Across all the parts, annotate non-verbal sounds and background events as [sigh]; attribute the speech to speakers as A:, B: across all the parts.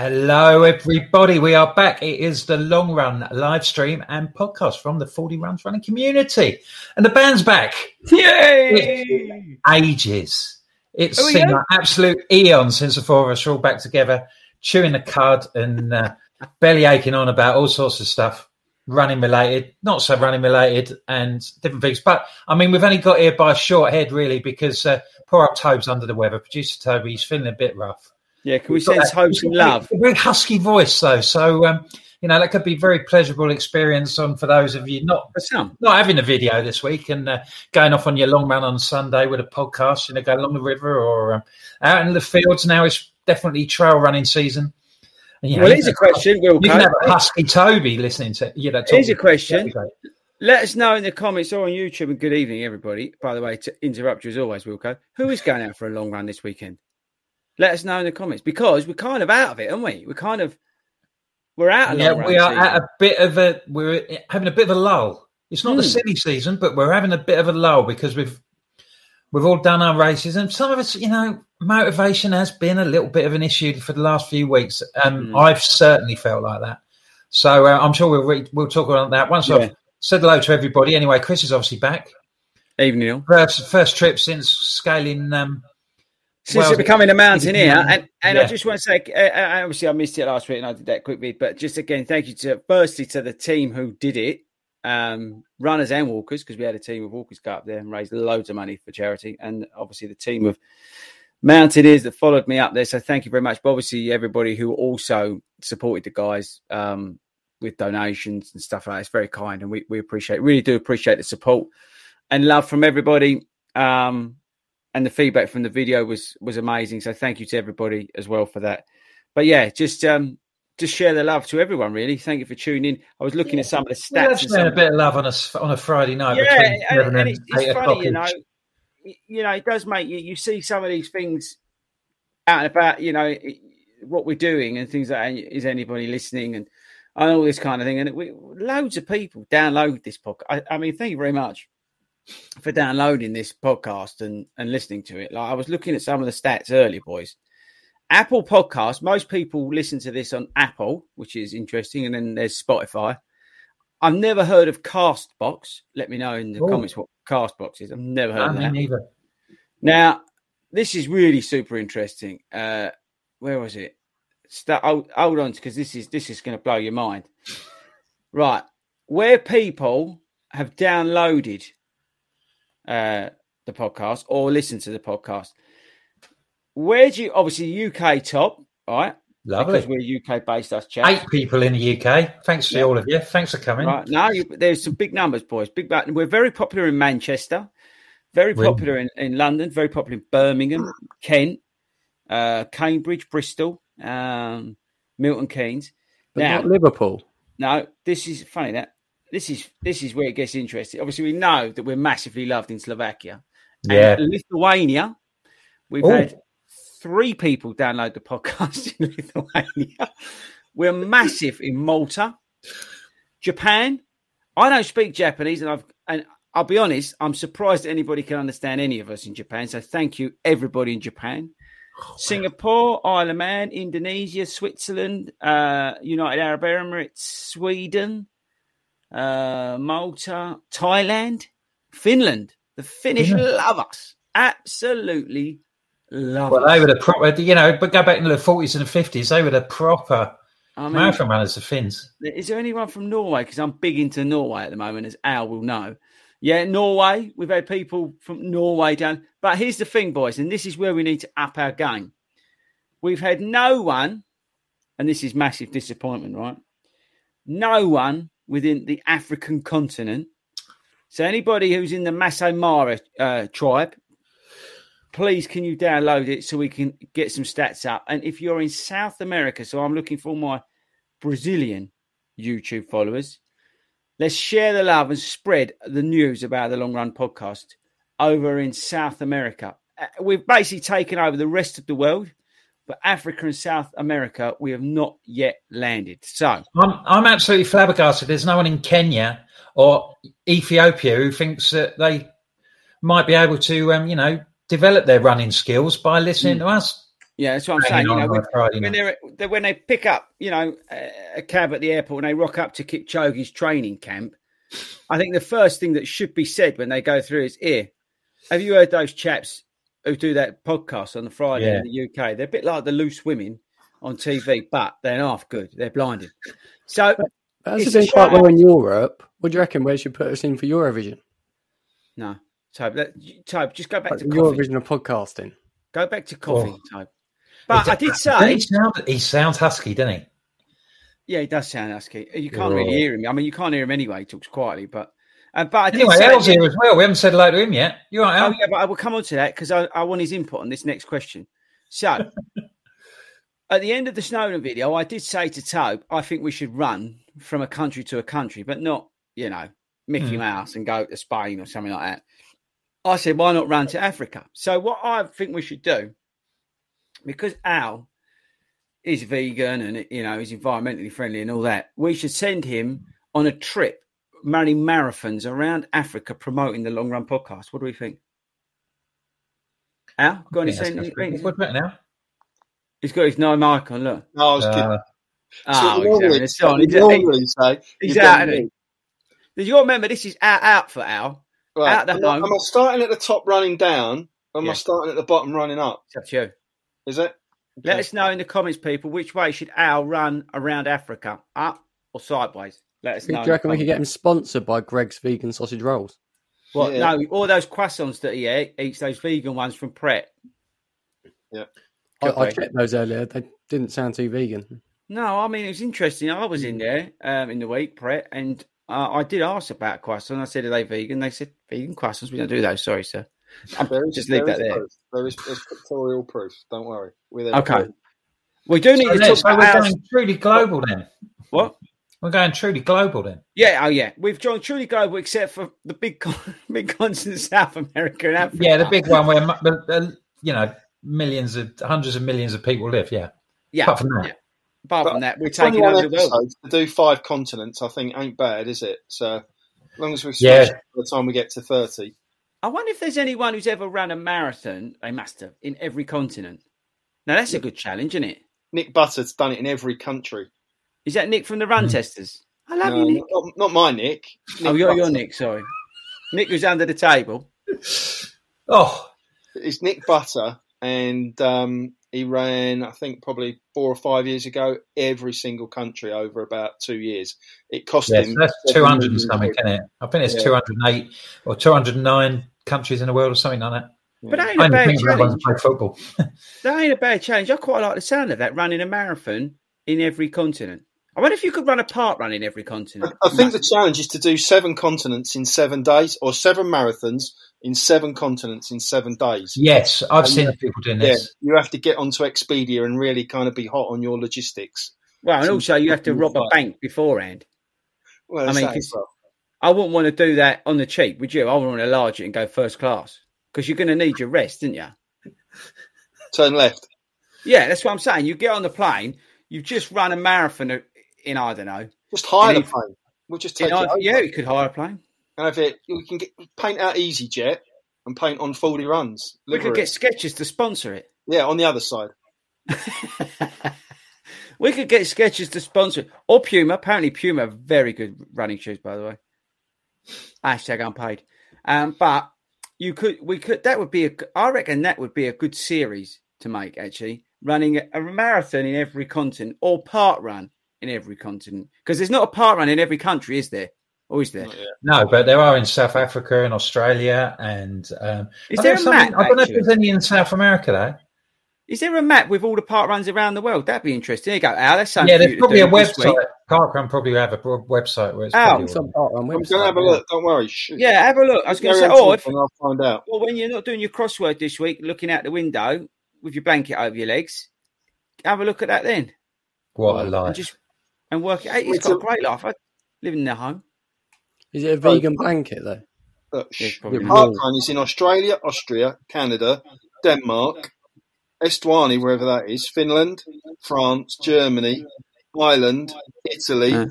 A: Hello, everybody. We are back. It is the long run live stream and podcast from the Fordy Runs Running community. And the band's back.
B: yay!
A: Ages. It's
B: Oh,
A: been
B: yeah?
A: an absolute eon since the four of us are all back together, chewing the cud and uh, belly aching on about all sorts of stuff, running related, not so running related, and different things. But I mean, we've only got here by a short head, really, because uh, poor old Tobe's under the weather. Producer Toby, he's feeling a bit rough.
C: Yeah, can we send hope and love?
A: A very husky voice, though. So, um, you know, that could be a very pleasurable experience on for those of you not
C: For some.
A: not having a video this week and uh, going off on your long run on Sunday with a podcast, you know, go along the river or um, out in the fields. Now it's definitely trail running season. And, you know,
C: Well, here's a question, Wilco.
A: You can have a husky Toby listening to you know.
C: Here's a question.
A: That'd be great.
C: Let us know in the comments or on YouTube. And good evening, everybody. By the way, to interrupt you as always, Wilco. Who is going out for a long run this weekend? Let us know in the comments because we're kind of out of it, aren't we? We're kind of we're out of
A: Yeah, we are
C: season.
A: at a bit of a we're having a bit of a lull. It's not the
C: Hmm.
A: silly season, but we're having a bit of a lull because we've we've all done our races, and some of us, you know, motivation has been a little bit of an issue for the last few weeks. Um,
C: Hmm.
A: I've certainly felt like that. So uh, I'm sure we'll re- we'll talk about that once
C: Yeah.
A: I've said hello to everybody. Anyway, Chris is obviously back.
C: Evening, Neil.
A: First first trip since scaling. Um,
C: Since
A: well,
C: you're becoming a mountaineer,
A: yeah.
C: and, and I just want to say, uh, uh, obviously, I missed it last week, and I did that quickly. But just again, thank you to firstly to the team who did it, um, runners and walkers, because we had a team of walkers go up there and raise loads of money for charity, and obviously the team of mountaineers that followed me up there. So thank you very much. But obviously, everybody who also supported the guys um, with donations and stuff like that. It's very kind, and we, we appreciate, really do appreciate the support and love from everybody. Um, and the feedback from the video was was amazing. So thank you to everybody as well for that. But yeah, just um, just share the love to everyone. Really, thank you for tuning in. I was looking at some of the stats.
A: spent a bit of love on a on a Friday night
C: yeah,
A: between
C: and, and it's, it's funny, you know. You know, it does make you. You see some of these things out and about. You know it- what we're doing and things like that. Is anybody listening and and all this kind of thing? And we, loads of people download this podcast. I, I mean, thank you very much for downloading this podcast and and listening to it. Like I was looking at some of the stats earlier, boys. Apple Podcast. Most people listen to this on Apple, which is interesting, and then there's Spotify. I've never heard of Castbox. Let me know in the
A: Oh.
C: comments what Castbox is. I've never heard
A: No,
C: of that.
A: neither.
C: Now, this is really super interesting. Uh, where was it? Start, hold, hold on, because this is this is going to blow your mind. Right, where people have downloaded uh, the podcast or listen to the podcast. Where do you obviously UK top, right?
A: Lovely.
C: Because we're UK based, us chaps.
A: Eight people in the UK. Thanks to
C: Yeah.
A: all of you. Thanks for coming.
C: Right now, you, there's some big numbers, boys. Big, ba- we're very popular in Manchester, very
A: Really?
C: popular in, in London, very popular in Birmingham, Kent, uh, Cambridge, Bristol, um, Milton Keynes.
D: But
C: now,
D: not Liverpool.
C: no, this is funny that this is this is where it gets interesting. Obviously, we know that we're massively loved in Slovakia. And Lithuania. We've
A: Oh.
C: had three people download the podcast [laughs] in Lithuania. We're massive in Malta, Japan. I don't speak Japanese, and I've and I'll be honest, I'm surprised that anybody can understand any of us in Japan. So thank you, everybody in Japan. Singapore, Isle of Man, Indonesia, Switzerland, uh, United Arab Emirates, Sweden, uh, Malta, Thailand, Finland. The Finnish love us. Absolutely love
A: Well,
C: us.
A: they were the proper, you know, but go back into the 40s and the 50s, they were the proper
C: I mean,
A: marathon runners, the Finns.
C: Is there anyone from Norway? Because I'm big into Norway at the moment, as Al will know. Yeah, Norway. We've had people from Norway down. But here's the thing, boys, and this is where we need to up our game. We've had no one, and this is massive disappointment, right? No one within the African continent. So anybody who's in the Masai Mara uh, tribe, please can you download it so we can get some stats up? And if you're in South America, so I'm looking for my Brazilian YouTube followers. Let's share the love and spread the news about the Long Run podcast over in South America. Uh, We've basically taken over the rest of the world, but Africa and South America, we have not yet landed. So,
A: I'm, I'm absolutely flabbergasted. There's no one in Kenya or Ethiopia who thinks that they might be able to, um, you know, develop their running skills by listening to us.
C: yeah, that's what I'm saying. You know, when, when, they're, when they pick up, you know, a, a cab at the airport and they rock up to Kipchoge's training camp, I think the first thing that should be said when they go through is, "Here, have you heard those chaps who do that podcast on the Friday
A: Yeah.
C: in the UK? They're a bit like the loose women on TV, but they're half good. They're blinded. So
D: But has
C: It's
D: been quite well in Europe? What do you reckon? Where should put us in for Eurovision?
C: no, Tobe, let, Tobe, just go back
D: Like
C: to coffee.
D: Eurovision of podcasting.
C: Go back to coffee,
A: Oh.
C: Tobe. But I did say,
A: he, sound, he sounds husky, doesn't he?
C: yeah, he does sound husky. You can't
A: Oh.
C: really hear him. I mean, you can't hear him anyway. He talks quietly, but uh, but I
A: Anyway, Al's here as well. We haven't said hello to him yet. You all right,
C: Oh
A: Al?
C: yeah, but I will come on to that because I, I want his input on this next question. So, [laughs] at the end of the Snowdon video, I did say to Tobe, I think we should run from a country to a country, but not, you know, Mickey
A: Hmm.
C: Mouse and go to Spain or something like that. I said, why not run to Africa? So, what I think we should do, because Al is vegan and you know is environmentally friendly and all that, we should send him on a trip running marathons around Africa promoting the Long Run podcast. What do we think? Al, got any
A: Yeah, that's-
C: saying?
A: that's pretty good. What about now?
C: He's got his no mic on. Look.
E: No, I was kidding.
A: Uh,
C: Oh,
E: So
C: exactly.
E: normally-
C: It's on. He's-
E: normally say,
C: he's
E: you've
C: out,
E: done
C: isn't
E: me.
C: he? You got to remember, this is out, out for Al.
E: Right.
C: Out the
E: am, I,
C: home.
E: am I starting at the top running down? Or am
C: Yeah.
E: I starting at the bottom running up?
C: It's up to you.
E: Is it?
C: Let us know in the comments, people, which way should Al run around Africa? Up or sideways? Let us
D: Do
C: know.
D: you reckon we could get him sponsored by Greggs vegan sausage rolls?
C: What?
E: Yeah.
C: No, all those croissants that he ate, eats those vegan ones from Pret.
D: I, I checked those earlier. They didn't sound too vegan.
C: No, I mean it was interesting. I was in there um, in the week, Pret, and uh, I did ask about croissants. I said, "Are they vegan?" They said, "Vegan croissants. We don't do those." Sorry, sir.
E: There is, [laughs]
C: Just leave
E: there
C: that
E: is
C: there.
E: Proof. There is there's pictorial proof. Don't worry. We're there
C: Okay.
E: for it.
C: We do need
A: so
C: to talk
A: so we're
C: about
A: going truly global then.
C: what?
A: We're going truly global then.
C: Yeah, oh yeah. We've joined truly global, except for the big, [laughs] con- big continent, South America and Africa.
A: Yeah, the big one where mu- the- uh, you know millions of hundreds of millions of people live. Yeah.
C: yeah.
A: Apart from that.
C: yeah. Apart
E: But
C: from that, we're
E: for
C: taking over the world.
E: To do five continents, I think ain't bad, is it? So as long as we
A: Yeah.
E: by the time we get to thirty.
C: I wonder if there's anyone who's ever run a marathon. They must have in every continent. Now that's a good challenge, isn't it?
E: Nick Butter's done it in every country.
C: Is that Nick from the Run Testers? I love
E: No,
C: you, Nick.
E: not, not my Nick.
C: oh,
E: Nick
C: you're, you're Nick. Sorry, Nick was under the table. [sighs]
A: Oh,
E: It's Nick Butter, and um, he ran, I think, probably four or five years ago, every single country over about two years. It cost
A: yes,
E: him.
A: that's
E: seven
A: two hundred and
E: million
A: something,
E: quid.
A: isn't it? I think it's
E: Yeah.
A: two hundred and eight or two hundred and nine countries in the world or something like that.
C: But that ain't
A: I
C: a
A: don't
C: bad
A: think everyone
C: challenge.
A: play football. [laughs]
C: That ain't a bad challenge. I quite like the sound of that. Running a marathon in every continent. I wonder if you could run a park run in every continent.
E: I think the challenge is to do seven continents in seven days, or seven marathons in seven continents in seven days.
A: Yes, I've
E: And
A: seen
E: you-
A: people doing
E: Yeah,
A: this.
E: you have to get onto Expedia and really kind of be hot on your logistics.
C: Well, and also you have to rob a bank beforehand.
E: Well,
C: I mean,
E: that
C: 'cause-
E: as well.
C: I wouldn't want to do that on the cheap, would you? I would want to enlarge it and go first class because you're going to need your rest, didn't you?
E: turn left.
C: Yeah, that's what I'm saying. You get on the plane, you've just run a marathon in, I don't know.
E: Just hire the plane. We'll just
C: in
E: take it over.
C: yeah, you could hire a plane.
E: And have it, we can get paint out easyJet and paint on Fordy runs.
C: We could
E: Livery.
C: get Skechers to sponsor it.
E: yeah, on the other side. [laughs]
C: We could get Skechers to sponsor it. Or Puma. Apparently, Puma very good running shoes, by the way. Hashtag unpaid. Um, but you could, we could, that would be a, I reckon that would be a good series to make, actually. Running a, a marathon in every continent or parkrun in every continent. Because there's not a parkrun in every country, is there? Or is there?
A: No, but there are in South Africa and Australia, and um,
C: Is
A: I
C: there a map,
A: I don't know if there's any in South America though.
C: Is there a map with all the parkruns around the world? That'd be interesting. There you go, Al. That sounds
A: yeah, there's probably a website.
C: Week.
A: Parkrun probably have a pro- website where it's probably
D: Some
A: all-
D: part on
E: I'm going to have a look. Don't worry. Shoot.
C: Yeah, have a look. I was going to say, oh, if,
E: talking, I'll find out.
C: well, when you're not doing your crossword this week, looking out the window with your blanket over your legs, have a look at that then,
A: what a
C: and
A: life.
C: just and work it out. It's
E: It's
C: got a
E: a-
C: great life. I live in the home.
D: Is it a vegan blanket though?
E: Look,
C: Yeah,
E: shh.
C: probably.
E: Parkrun is in Australia, Austria, Canada, Denmark, Estuani, wherever that is, Finland, France, Germany, Ireland, Italy,
C: Uh.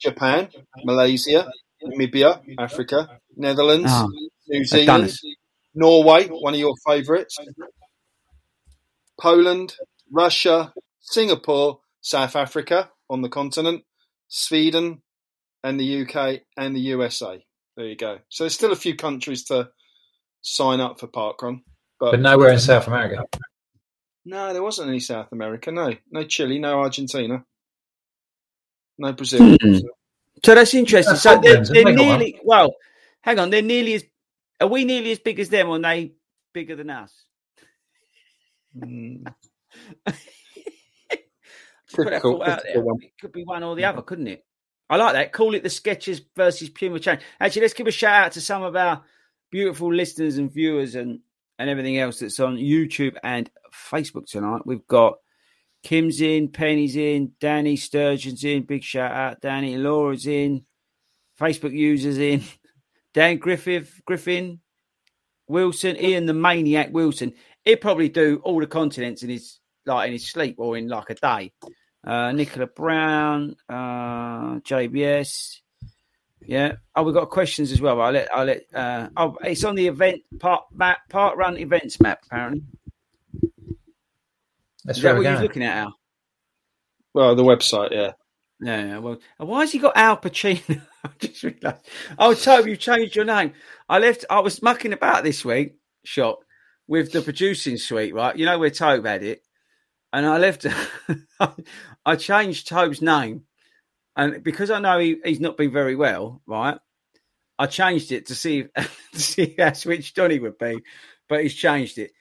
E: Japan, Malaysia, Namibia, Africa, Netherlands,
C: Ah,
E: New Zealand. Norway, one of your favourites, Poland, Russia, Singapore, South Africa on the continent, Sweden, and the UK and the USA. There you go. So there's still a few countries to sign up for Parkrun, but,
A: but nowhere in South America.
E: no, there wasn't any South America. No, no Chile, no Argentina, no Brazil.
C: So that's interesting.
A: That's
C: So they're, they're
A: haven't they got
C: nearly well. Hang on, they're nearly as. Are we nearly as big as them, or are they bigger than us?
E: Mm,
C: Just [laughs] put that thought out there. It could be one or the other, couldn't it? I like that. Call it the Skechers versus Puma Challenge. Actually, let's give a shout out to some of our beautiful listeners and viewers and and everything else that's on YouTube and Facebook tonight. We've got Kim's in, Penny's in, Danny Sturgeon's in. Big shout out, Danny. Laura's in. Facebook users in. [laughs] Dan Griffith, Griffin, Wilson, Ian the Maniac Wilson. He'd probably do all the continents in his like in his sleep or in like a day. Uh, Nicola Brown, uh, JBS. Yeah. Oh, we've got questions as well. I'll let I'll let uh oh it's on the event part map part run events map, apparently.
A: That's
C: Is that
A: we're
C: what you're looking at, Al?
E: Well, the website, yeah.
C: Yeah, yeah, well, and why has he got Al Pacino? [laughs] I just realised. Oh, Toby, you changed your name. I left. I was mucking about this week, shot with the producing suite, right? You know where Tobe had it, and I left. [laughs] I changed Tobe's name, and because I know he, he's not been very well, right? I changed it to see [laughs] to see how switched on he would be, but he's changed it.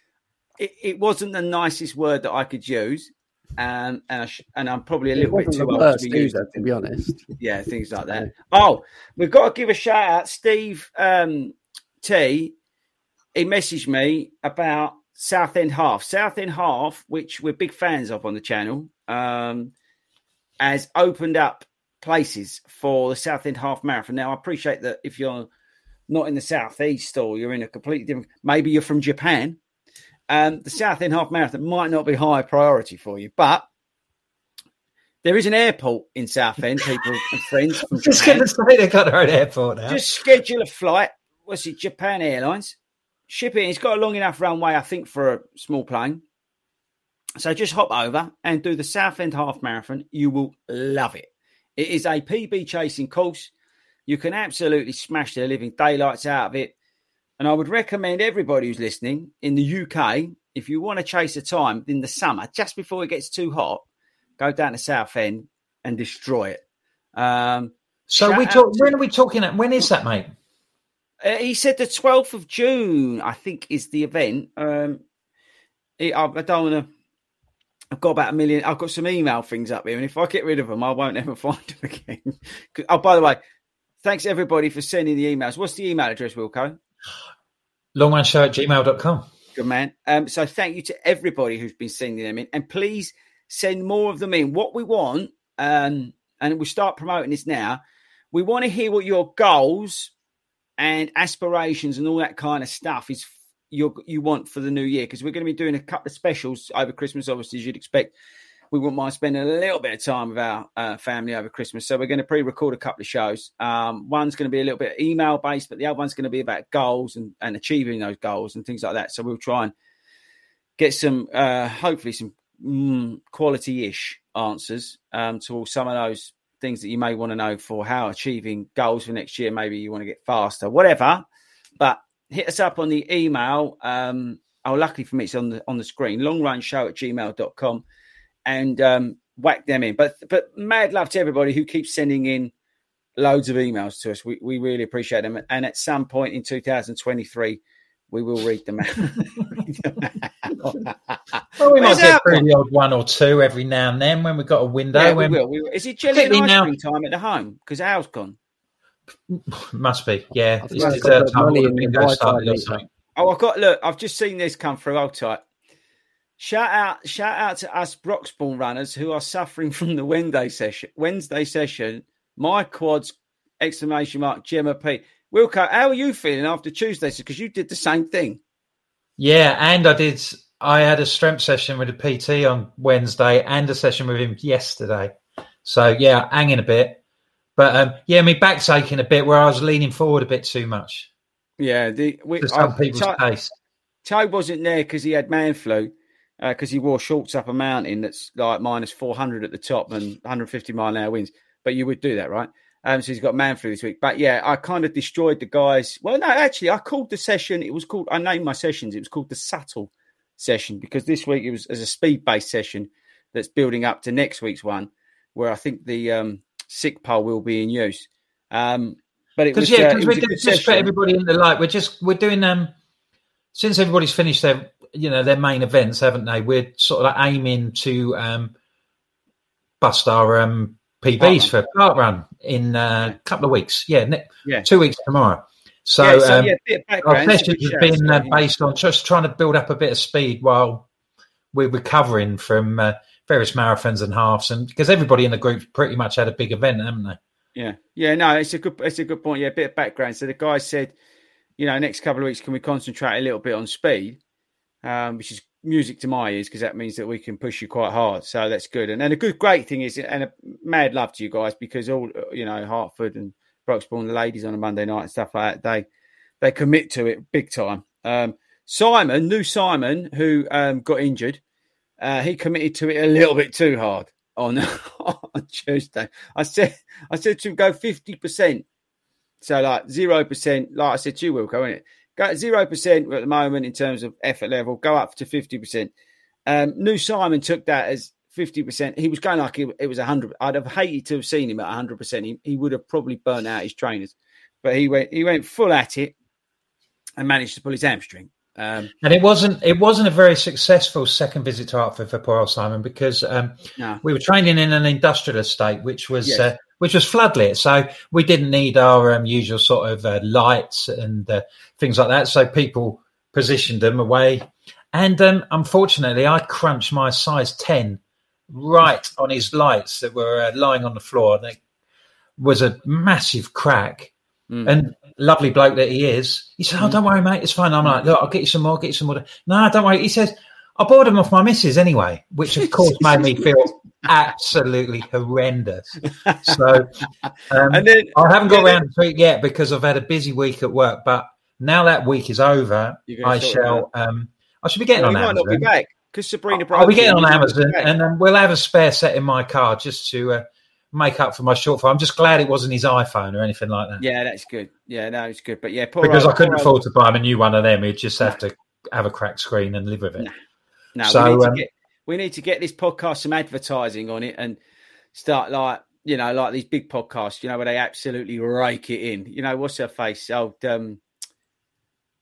C: It, it wasn't the nicest word that I could use, and and, I sh- and I'm probably a
D: It
C: little bit too old to be using
D: to be honest.
C: yeah, things like that. [laughs] Oh, we've got to give a shout out. Steve um, T. He messaged me about Southend Half. Southend Half, which we're big fans of on the channel, um, has opened up places for the Southend Half Marathon. Now, I appreciate that if you're not in the southeast or you're in a completely different, maybe you're from Japan. Um, the Southend Half Marathon might not be high priority for you, but there is an airport in Southend, people and friends from [laughs]
A: Just going to say they've got their own airport now.
C: Just schedule a flight. What's it? Japan Airlines. Ship it. It's got a long enough runway, I think, for a small plane. So just hop over and do the Southend Half Marathon. You will love it. It is a PB chasing course. You can absolutely smash the living daylights out of it. And I would recommend everybody who's listening in the UK, if you want to chase a time in the summer, just before it gets too hot, go down to Southend and destroy it. Um,
A: so we talk.
C: To,
A: when are we talking? At, when is that, mate?
C: Uh, he said the 12th of June, I think, is the event. Um, it, I, I don't want to. I've got about a million. I've got some email things up here, and if I get rid of them, I won't ever [laughs] find them again. oh, by the way, thanks everybody for sending the emails. What's the email address, Wilco?
A: Longrunshow at gmail.com.
C: Good man. Um, so thank you to everybody who's been sending them in, and please send more of them in. What we want, um, and we'll start promoting this now. We want to hear what your goals and aspirations and all that kind of stuff is you you want for the new year because we're going to be doing a couple of specials over Christmas, obviously as you'd expect. We wouldn't mind spending a little bit of time with our uh, family over Christmas, so we're going to pre-record a couple of shows. Um, one's going to be a little bit email based, but the other one's going to be about goals and, and achieving those goals and things like that. So we'll try and get some, uh, hopefully, some mm, quality-ish answers um, to all some of those things that you may want to know for how achieving goals for next year. Maybe you want to get faster, whatever. But hit us up on the email. Um, oh, luckily for me, it's on the on the screen. Longrunshow at gmail.com and um, whack them in. But but mad love to everybody who keeps sending in loads of emails to us. We we really appreciate them. And at some point in 2023, we will read them out. [laughs]
A: Well, we might get through
C: one?
A: the odd one or two every now and then when we've got a window.
C: Yeah, we
A: when,
C: will. We will. Is it jelly and ice
A: now-
C: cream time at the home? Because Al's gone.
A: Must be, yeah.
D: I
A: It's
D: I've
A: the
D: got
A: third
D: the
A: time
D: money
A: all
D: in the
A: started or something.
C: Oh, I've got look. I've just seen this come through. Hold tight. Shout out, shout out to us Broxbourne runners who are suffering [laughs] from the Wednesday session. Wednesday session. My quads! Exclamation mark. Gemma P. Wilco, how are you feeling after Tuesday? Because you did the same thing.
A: Yeah, and I did. I had a strength session with a PT on Wednesday and a session with him yesterday. So yeah, hanging a bit, but um, yeah, my back's aching a bit where I was leaning forward a bit too much.
C: Yeah, the we,
A: some
C: I-
A: people's
C: Ty-
A: taste.
C: Ty wasn't there because he had man flu, because he wore shorts up a mountain that's like minus 400 at the top and 150 mile an hour winds. But you would do that, right? Um, so he's got man flu this week. But yeah, I kind of destroyed the guys. Well, no, actually, I called the session. It was called. I named my sessions. It was called the Subtle session because this week it was as a speed based session that's building up to next week's one, where I think the um, sick pole will be in use. Um, but it was
A: yeah,
C: uh,
A: because
C: it
A: we're
C: was a good
A: just for
C: session.
A: everybody in the light. We're just we're doing um since everybody's finished their you know their main events, haven't they? We're sort of like aiming to um bust our um PBs for Park Run in uh, a couple of weeks. Yeah, ne-
C: Yeah.
A: two weeks tomorrow. So,
C: Yeah, so,
A: um,
C: yeah,
A: our
C: background,
A: sessions
C: good
A: have
C: shout,
A: been uh, based on just trying to build up a bit of speed while we're recovering from uh, various marathons and halves, and because everybody in the group pretty much had a big event, haven't they?
C: Yeah, yeah, no, it's a good, it's a good point. Yeah, a bit of background. So the guy said, you know, next couple of weeks, can we concentrate a little bit on speed, um, which is music to my ears because that means that we can push you quite hard. So that's good. And and a good, great thing is, and a mad love to you guys because all you know, Hertford and Broxbourne, the ladies on a Monday night and stuff like that, they they commit to it big time. Um, Simon, new Simon, who um, got injured, uh, he committed to it a little bit too hard on [laughs] on Tuesday. I said I said to him go fifty percent. So like zero percent, like I said to you, Wilco, isn't it? Go zero percent at the moment in terms of effort level. Go up to fifty percent. Um, new Simon took that as fifty percent. He was going like it, it was hundred. I'd have hated to have seen him at hundred percent. He he would have probably burnt out his trainers, but he went he went full at it and managed to pull his hamstring. Um,
A: And it wasn't it wasn't a very successful second visit to Hertford for poor old Simon because um,
C: no,
A: we were training in an industrial estate which was
C: Yes.
A: uh, which was floodlit, so we didn't need our um, usual sort of uh, lights and uh, things like that. So people positioned them away, and um, unfortunately, I crunched my size ten right [laughs] on his lights that were uh, lying on the floor. And it was a massive crack.
C: Mm.
A: And lovely bloke that he is, he said, "Oh, don't worry, mate, it's fine." I'm like, "Look, I'll get you some more, get you some more." No, don't worry. He says, "I bought them off my missus anyway," which of course [laughs] made me feel absolutely horrendous. So, um,
C: And then-
A: I haven't got around to it yet because I've had a busy week at work. But now that week is over, I shall. Um, I should be getting
C: well,
A: on
C: might
A: Amazon.
C: not be back because Sabrina.
A: I'll be getting on. Amazon, and um, we'll have a spare set in my car just to uh, make up for my shortfall. I'm just glad it wasn't his iPhone or anything like that.
C: Yeah, that's good. Yeah, no, it's good. But yeah,
A: because
C: old-
A: I couldn't afford
C: old-
A: to buy him a new one of them. He'd just have to have a cracked screen and live with it.
C: No,
A: So,
C: we, need
A: um,
C: to get, we need to get this podcast some advertising on it and start like you know like these big podcasts, you know, where they absolutely rake it in. You know, what's her face? Oh, um,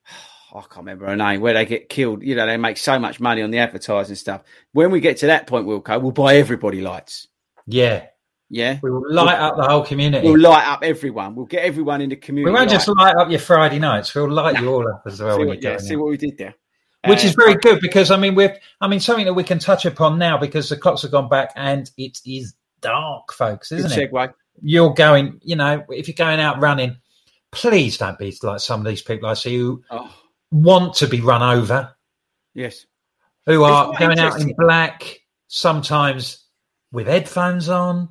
C: [sighs] I can't remember her name. Where they get killed, you know, they make so much money on the advertising stuff. When we get to that point, Wilco, we'll buy everybody lights.
A: Yeah,
C: Yeah,
A: We will light up the whole community.
C: we'll light up everyone. We'll get everyone in the community.
A: We won't just
C: light.
A: light up your Friday nights. We'll light you all up as well
C: see, what, yeah, see what we did there.
A: Which
C: Uh,
A: is very good because I mean we're I mean something that we can touch upon now because the clocks have gone back and it is dark, folks, isn't it?
C: segue.
A: You're going, you know, if you're going out running, please don't be like some of these people I see who
C: Oh,
A: want to be run over,
C: yes.
A: who are going out in black, sometimes with headphones on,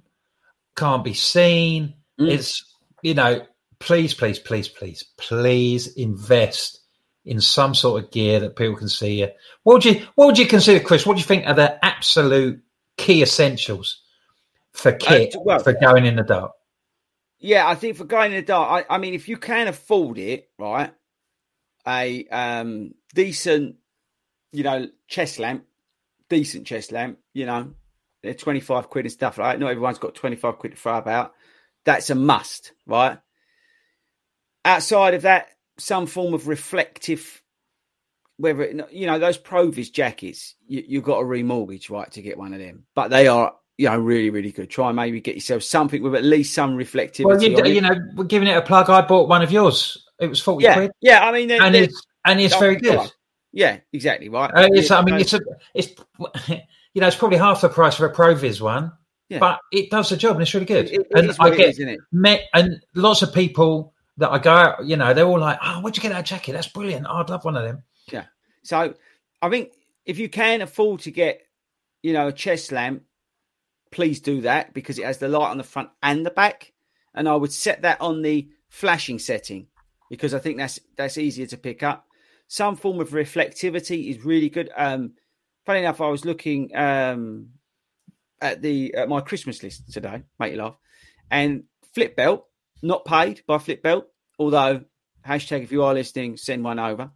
A: can't be seen.
C: Mm.
A: It's you know, please, please, please, please, please invest in some sort of gear that people can see you. What would you what would you consider, Chris? What do you think are the absolute key essentials for kit
C: Uh, well-
A: for going in the dark?
C: Yeah, I think for going in the dark, I, I mean, if you can afford it, right, a um decent, you know, chest lamp, decent chest lamp, you know, they're 25 quid and stuff like that. Not everyone's got 25 quid to throw about. That's a must, right? Outside of that, some form of reflective, whether it, you know, those Proviz jackets, you, you've got to remortgage, right, to get one of them. But they are, you know, really, really good. Try and maybe get yourself something with at least some reflectivity.
A: Well, you, you know, we're giving it a plug. I bought one of yours. It was forty
C: yeah,
A: quid,
C: yeah. I mean, they're,
A: and
C: they're-
A: it's and it's very good.
C: Yeah, exactly right.
A: Uh, it's, I mean, it's a, it's, you know, it's probably half the price of a Proviz one,
C: Yeah.
A: but it does the job and it's really good.
C: It- it
A: and I get it
C: is, isn't it?
A: met, and lots of people that I go out, you know, they're all like, "Oh, where'd you get that jacket? That's brilliant. Oh, I'd love one of them."
C: Yeah. So I think if you can afford to get, you know, a chest lamp, please do that because it has the light on the front and the back. And I would set that on the flashing setting because I think that's that's easier to pick up. Some form of reflectivity is really good. Um funny enough, I was looking um at the at my Christmas list today, make you laugh. And Flip Belt, not paid by Flip Belt, although hashtag if you are listening, send one over.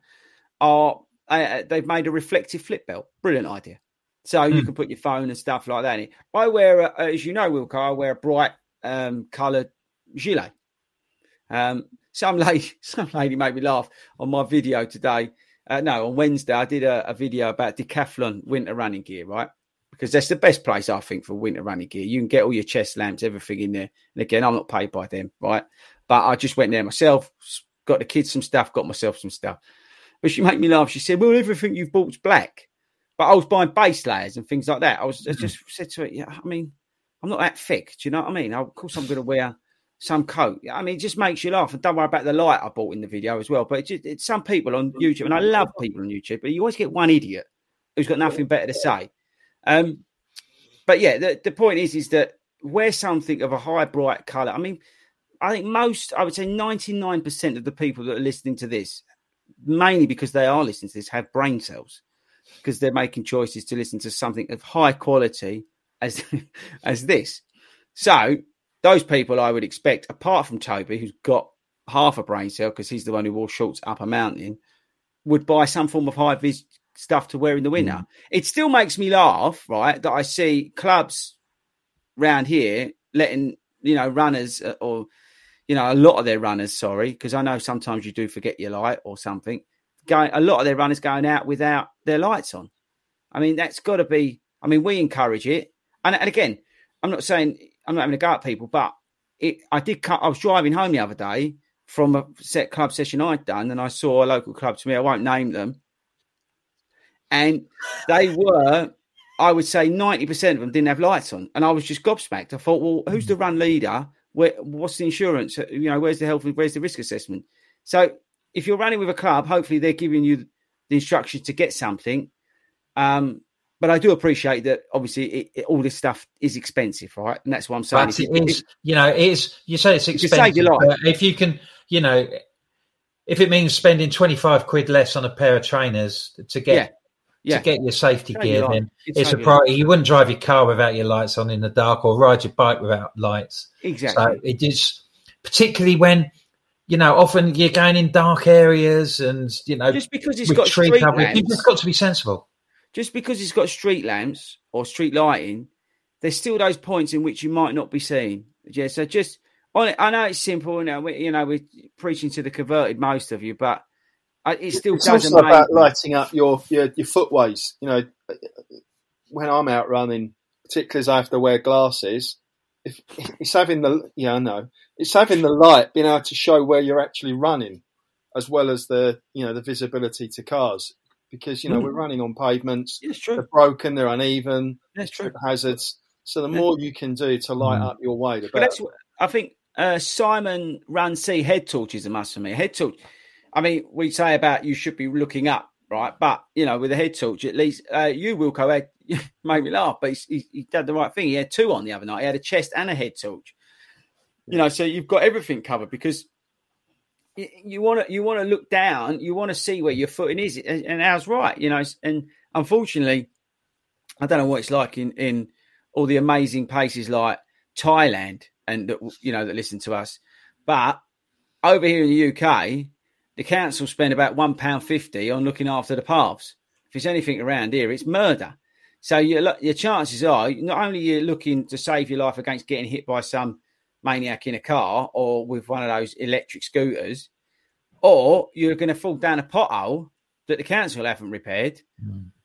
C: Are uh, they've made a reflective flip belt? Brilliant idea. So you
A: Hmm.
C: can put your phone and stuff like that in it. I wear, a, as you know, Wilco, I wear a bright um, coloured gilet. Um, some lady, [laughs] some lady made me laugh on my video today. Uh, no, on Wednesday I did a, a video about Decathlon winter running gear, right? Because that's the best place I think for winter running gear. You can get all your chest lamps, everything in there. And again, I'm not paid by them, right? But I just went there myself, got the kids some stuff, got myself some stuff. But she made me laugh. She said, "Well, everything you've bought's black." But I was buying base layers and things like that. I was I just said to her, "Yeah, I mean, I'm not that thick. Do you know what I mean? Of course, I'm going to wear some coat. I mean, it just makes you laugh. And don't worry about the light I bought in the video as well. But it just, it's some people on YouTube, and I love people on YouTube, but you always get one idiot who's got nothing better to say. Um, but yeah, the, the point is, is that wear something of a high bright color. I mean, I think most, I would say 99% of the people that are listening to this, mainly because they are listening to this, have brain cells because they're making choices to listen to something of high quality as [laughs] as this. So those people I would expect, apart from Toby, who's got half a brain cell because he's the one who wore shorts up a mountain, would buy some form of high vis stuff to wear in the winter. It still makes me laugh, right, that I see clubs round here letting you know runners uh, or you know a lot of their runners, sorry, because I know sometimes you do forget your light or something. Going a lot of their runners going out without their lights on. I mean, that's got to be. I mean, we encourage it, and, and again, I'm not saying I'm not having a go at people, but it. I did. I was driving home the other day from a set club session I'd done, and I saw a local club to me. I won't name them, and they were. I would say 90% of them didn't have lights on. And I was just gobsmacked. I thought, well, who's the run leader? Where, what's the insurance? You know, where's the health? Where's the risk assessment? So if you're running with a club, hopefully they're giving you the instructions to get something. Um, but I do appreciate that. Obviously, it, it, all this stuff is expensive, right? And that's what I'm saying.
A: But it
C: you-
A: you know, it is. You say it's
C: You
A: expensive.
C: save your life.
A: but if you can, you know, if it means spending twenty five quid less on a pair of trainers to get
C: Yeah. Yeah.
A: to get your safety gear,
C: your
A: then
C: It's
A: it's a priority. You wouldn't drive your car without your lights on in the dark, or ride your bike without lights.
C: Exactly.
A: So it is particularly when. You know, often you're going in dark areas, and you know,
C: Just because it's got
A: tree
C: street
A: cover, you've just got to be sensible.
C: Just because it's got street lamps or street lighting, there's still those points in which you might not be seen. Yeah, so just on it, I know it's simple. You know, we, you know, we're preaching to the converted, most of you, but it still
E: It's
C: does
E: also about lighting up your, your your footways. You know, when I'm out running, particularly as I have to wear glasses, if it's having the yeah, I know it's having the light, being able to show where you're actually running, as well as the you know the visibility to cars. Because you know
C: Mm.
E: we're running on pavements,
C: Yeah, it's true.
E: they're broken, they're uneven,
C: That's true.
E: hazards. So the more you can do to light
A: Mm.
E: up your way, the
C: But that's what I think. Uh, Simon Runcie head torch is a must for me. Head torch. I mean, we say about you should be looking up, right? But you know, with a head torch, at least uh, you Wilco had [laughs] made me laugh. But he's, he, he did the right thing. He had two on the other night. He had a chest and a head torch. You know, so you've got everything covered because you want to you want to look down. You want to see where your footing is, and, and ours right. You know, and unfortunately, I don't know what it's like in in all the amazing places like Thailand and that you know that listen to us. But over here in the UK, the council spend about one pound fifty on looking after the paths. If it's anything around here, it's murder. So your your chances are not only you're looking to save your life against getting hit by some maniac in a car or with one of those electric scooters, or you're going to fall down a pothole that the council haven't repaired,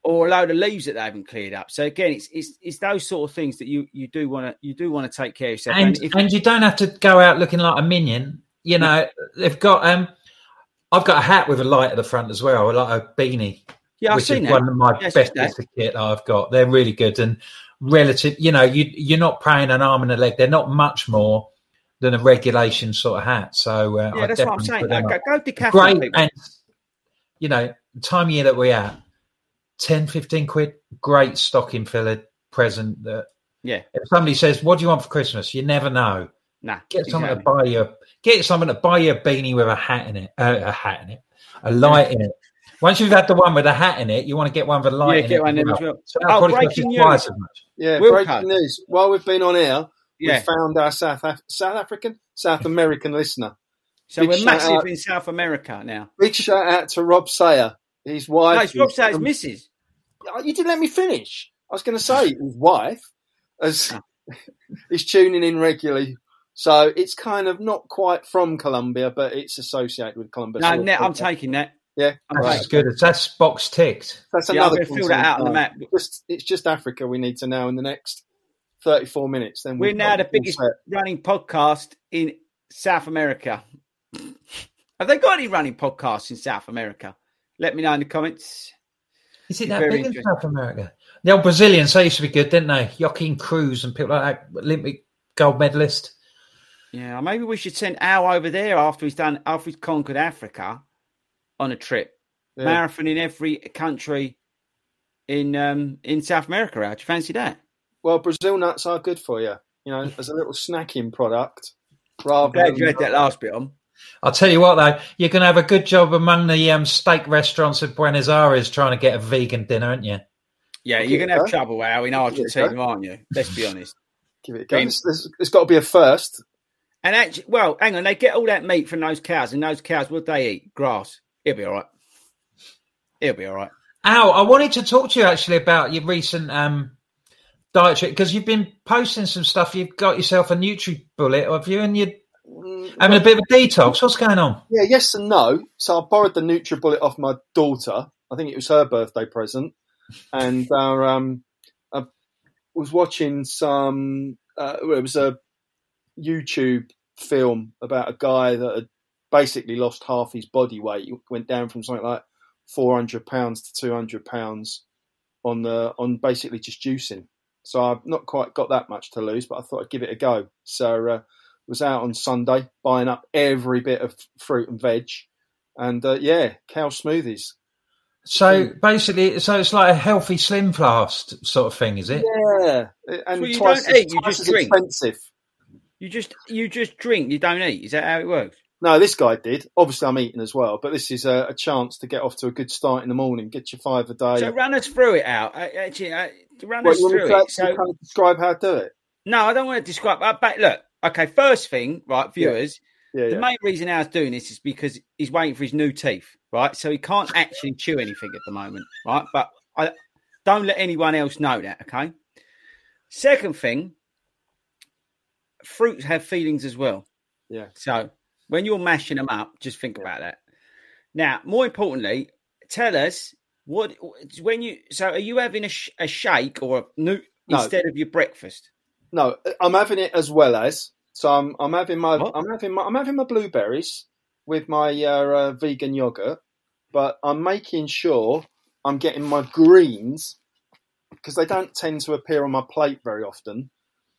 C: or a load of leaves that they haven't cleared up. So again, it's it's, it's those sort of things that you you do want to you do want to take care of yourself.
A: and
C: if-
A: and you don't have to go out looking like a minion. You know, they've got um, I've got a hat with a light at the front as well, like a beanie.
C: Yeah, I've
A: which
C: seen
A: is
C: that.
A: one of my
C: Yes,
A: best bits of kit I've got. They're really good and relative. You know, you you're not paying an arm and a leg. They're not much more than a regulation sort of hat. So uh,
C: yeah,
A: I
C: that's what I'm saying. Go, go decathlon,
A: Great,
C: people.
A: and you know, the time of year that we're at, 10, 15 quid, great stocking filler present. That
C: Yeah,
A: if somebody says, "What do you want for Christmas?" You never know.
C: nah.
A: Get someone
C: exactly.
A: to buy you. Get someone to buy you a beanie with a hat in it. Uh, a hat in it. A light in it. Once you've had the one with a hat in it, you want to get one with a light
C: Yeah,
A: in
C: get
A: it.
C: one in as well.
A: So that'll
C: Oh,
A: probably cost
C: breaking
A: twice
C: news.
A: as much.
E: Yeah,
C: Wilco.
E: breaking news. While we've been on air,
C: Yeah.
E: we found our South Af- South African, South American listener.
C: So
E: Big
C: we're massive
E: out.
C: in South America now.
E: Big shout out to Rob Sayer, his wife.
C: No, it's Rob Sayers'
E: um,
C: missus.
E: Oh, You didn't let me finish. I was going to say [laughs] his wife as
C: Ah. [laughs]
E: is tuning in regularly. So it's kind of not quite from Colombia, but it's associated with Colombia.
C: No,
E: So
C: ne- I'm taking that.
E: Yeah,
A: That's
C: taking
A: as good as that's box ticked.
E: that's
C: Yeah, I'm
E: another.
C: gonna fill that out on the map.
E: Just, it's just Africa. We need to know in the next 34 minutes. Then
C: We're now the biggest
E: set.
C: running podcast in South America. [laughs] Have they got any running podcasts in South America? Let me know in the comments.
A: Is it
C: It's
A: that big in. South America? The old Brazilians, they used to be good, didn't they? Joaquim Cruz and people like that, Olympic gold medalist.
C: Yeah, maybe we should send Al over there after he's done after he's conquered Africa on a trip.
E: Yeah.
C: Marathon in every country in um in South America. How do you fancy that?
E: Well, Brazil nuts are good for you. You know, as a little snacking product. Rather
C: Glad
E: than,
C: you had that last bit on.
A: I'll tell you what, though, you're going to have a good job among the um, steak restaurants of Buenos Aires trying to get a vegan dinner, aren't you?
C: Yeah,
E: Okay,
C: you're going to have
E: okay.
C: trouble, Al, in
E: Okay,
C: Argentina, aren't you? Let's be honest.
E: give it a go.
C: Green.
E: There's, there's, there's got to be a first.
C: And actually, well, hang on, they get all that meat from those cows, and those cows, what they eat? Grass. It'll be all right. It'll be all right.
A: Al, I wanted to talk to you actually about your recent um, dietary because you've been posting some stuff. You've got yourself a Nutri Bullet, have you? And you're having a bit of a detox. What's going on?
E: Yeah, yes and no. So I borrowed the NutriBullet off my daughter. I think it was her birthday present, and our, um, I was watching some. Uh, it was a YouTube film about a guy that had basically lost half his body weight. He went down from something like four hundred pounds to two hundred pounds on the on basically just juicing. So I've not quite got that much to lose, but I thought I'd give it a go. So uh, was out on Sunday buying up every bit of fruit and veg, and uh, yeah, cow smoothies.
A: So basically, so it's like a healthy slim fast sort of thing, is it?
E: Yeah, and
C: So you
E: twice,
C: don't eat,
E: as,
C: you just drink?
E: expensive.
C: You just you just drink, you don't eat. Is that how it works?
E: No, this guy did. Obviously, I'm eating as well, but this is a, a chance to get off to a good start in the morning. Get your five a day.
C: So run us through it out. Actually, uh, run
E: What,
C: us through it. So
E: kind of describe how to do it?
C: no, I don't want to describe. Uh, but look, okay. First thing, right, viewers.
E: Yeah,
C: The
E: yeah.
C: main reason I was doing this is because he's waiting for his new teeth, right? So he can't [laughs] actually chew anything at the moment, right? But I don't let anyone else know that, okay? Second thing, fruits have feelings as well.
E: Yeah.
C: So when you're mashing them up, just think about that. Now, more importantly, tell us what when you. So are you having a, sh- a shake or a new
E: No.
C: instead of your breakfast?
E: no, I'm having it as well as. So I'm I'm having my
C: What?
E: I'm having my I'm having my blueberries with my uh, uh, vegan yogurt, but I'm making sure I'm getting my greens because they don't tend to appear on my plate very often.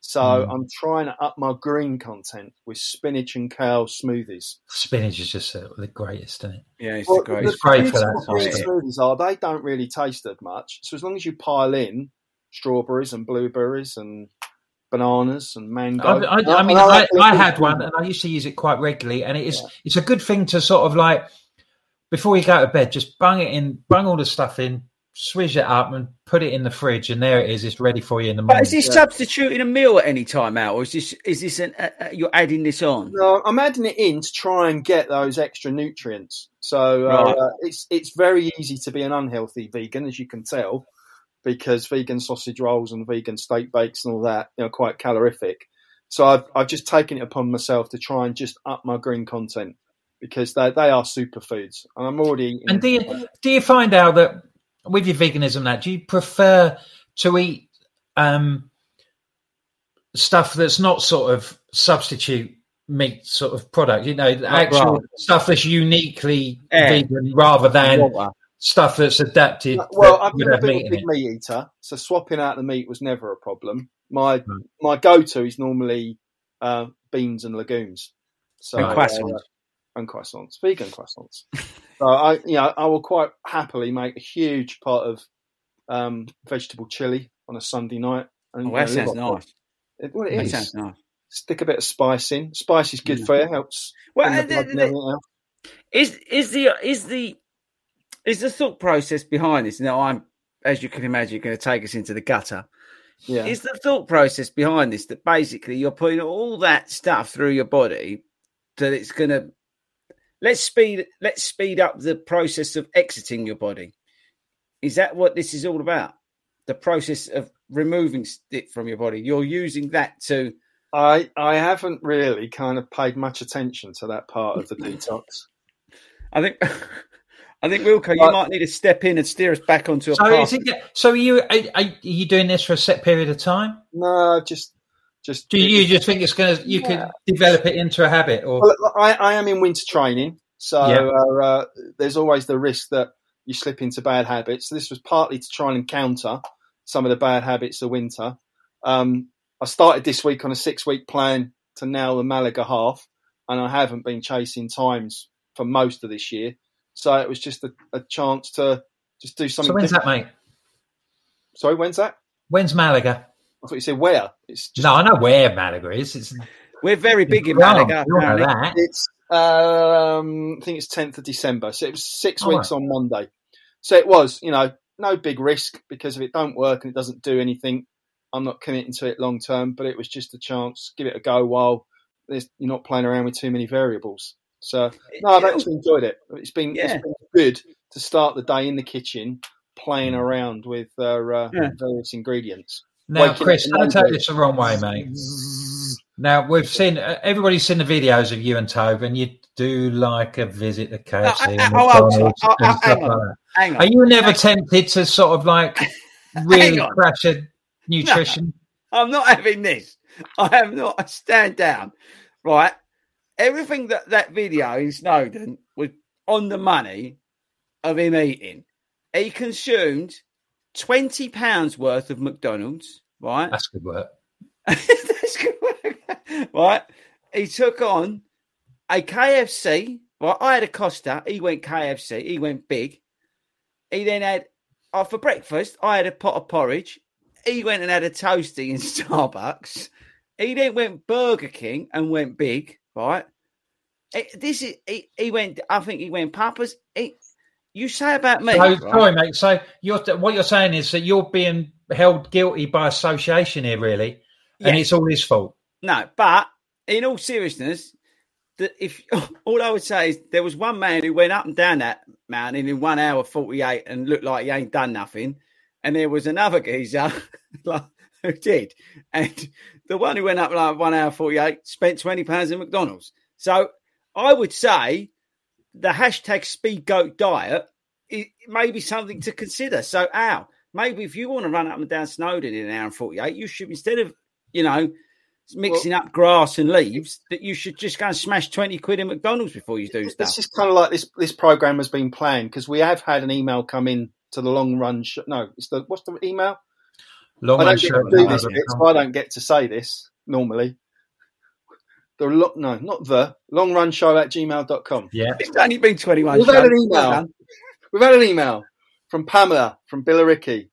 E: So
A: Mm.
E: I'm trying to up my green content with spinach and kale smoothies.
A: Spinach is just uh, the greatest, isn't it?
C: Yeah, it's
E: Well,
C: the great.
E: the
A: It's great for that
E: of
A: sort of
E: green
C: stuff.
E: smoothies are they don't really taste that much. So as long as you pile in strawberries and blueberries and bananas and mango,
A: I, I, I mean,
E: and
A: I, I had one, and I used to use it quite regularly, and it is it's a good thing to sort of like before you go to bed, just bung it in, bung all the stuff in, swish it up, and put it in the fridge, and there it is. It's ready for you in the morning.
C: But
A: morning.
C: is this substituting a meal at any time out, or is this is this an, uh, you're adding this on?
E: No, I'm adding it in to try and get those extra nutrients. So uh,
C: Right.
E: it's it's very easy to be an unhealthy vegan, as you can tell, because vegan sausage rolls and vegan steak bakes and all that you know quite calorific. So I've I've just taken it upon myself to try and just up my green content because they they are superfoods, and I'm already eating.
A: And do you do you find out that with your veganism that do you prefer to eat um, stuff that's not sort of substitute meat sort of product? You know, the actual
C: right.
A: stuff that's uniquely
C: Yeah.
A: vegan rather than
C: Water.
A: stuff that's adapted.
E: Well,
A: that
E: I've
A: would
E: been a
A: have meat
E: big meat eater, so swapping out the meat was never a problem. My my go to is normally uh, beans and legumes. So
C: And croissants.
E: uh, and croissants, vegan croissants. so I, you know, I will quite happily make a huge pot of um, vegetable chili on a Sunday night. And,
C: Oh,
E: you
C: that
E: know,
C: sounds nice.
E: it. Well, it
C: That
E: is.
C: sounds nice.
E: Stick a bit of spice in. Spice is good
C: Mm.
E: for you. Helps.
C: Well,
E: the
C: the- the- Is is the is the is the thought process behind this? Now, I'm as you can imagine, going to take us into the gutter.
E: Yeah.
C: Is the thought process behind this that basically you're putting all that stuff through your body that it's going to let's speed let's speed up the process of exiting your body? Is that what this is all about? The process of removing it from your body. You're using that to
E: I I haven't really kind of paid much attention to that part of the [laughs] detox.
C: I think [laughs] I think Wilco, you
E: But-
C: might need to step in and steer us back onto a
A: So,
C: path.
A: is it, so are you are, are you doing this for a set period of time?
E: No, just just.
A: Do you just think it's going to you could develop it into a habit, or
E: Well, I, I am in winter training, so
A: Yeah.
E: uh, uh, there's always the risk that you slip into bad habits. So this was partly to try and counter some of the bad habits of winter. Um, I started this week on a six-week plan to nail the Malaga half, and I haven't been chasing times for most of this year. So it was just a, a chance to just do something.
A: so when's
E: different.
A: that, mate?
E: Sorry, when's that?
A: When's Malaga?
E: I thought you said where. It's just
A: No, I know where Malaga is. It's
C: We're very big in
A: Well,
C: Malaga.
A: you know
C: apparently.
A: that.
E: It's um, I think it's tenth of December, so it was six
A: All
E: weeks on Monday. So it was, you know, no big risk because if it don't work and it doesn't do anything, I'm not committing to it long term. But it was just a chance, give it a go while there's, you're not playing around with too many variables. So no, I've actually enjoyed it. It's been,
C: Yeah.
E: it's been good to start the day in the kitchen playing around with uh, uh,
C: Yeah.
E: various ingredients.
A: Now,
E: Waking
A: Chris, don't take this the wrong way, mate. Now we've seen uh, everybody's seen the videos of you and Tove, and you do like a visit to KFC and
C: Uh, oh, oh, oh, oh,
A: and stuff
C: hang
A: like
C: on.
A: that.
C: Hang on.
A: Are you never tempted to sort of like [laughs] really
C: on.
A: crash a nutrition?
C: I'm not having this. I am not. I stand down. Right. Everything that that video in Snowdon was on the money of him eating. He consumed twenty pounds worth of McDonald's. Right.
A: That's good work. [laughs]
C: That's good work. Right. He took on a KFC. Right. I had a Costa. He went KFC. He went big. He then had, oh, for breakfast, I had a pot of porridge. He went and had a toasty in [laughs] Starbucks. He then went Burger King and went big. Right. It- this is, he, he went, I think he went Papa's. He, you say about me.
A: So,
C: right?
A: sorry, mate. So you're what you're saying is that you're being held guilty by association here, really, and
C: Yeah.
A: it's all his fault.
C: No, but in all seriousness, that if [laughs] all I would say is there was one man who went up and down that mountain in one hour forty eight and looked like he ain't done nothing, and there was another geezer [laughs] like, who did, and the one who went up like one hour forty eight spent twenty pounds in McDonald's. So I would say the hashtag speed goat diet it may be something to consider. So Al, maybe if you want to run up and down Snowdon in an hour and forty eight, you should instead of you know, mixing up grass and leaves, that you should just go and smash 20 quid in McDonald's before you do stuff.
E: This is kind of like this. This program has been planned because we have had an email come in to the long run. Sh- no, it's the what's the email?
A: Long
E: I
A: run
E: don't get
A: show.
E: to do this bit, so I don't get to say this normally. The lo- no, not the long run show at gmail.com.
A: Yeah.
C: It's only been 21
E: We've had an email.
C: done.
E: We've had an email from Pamela from Billericay,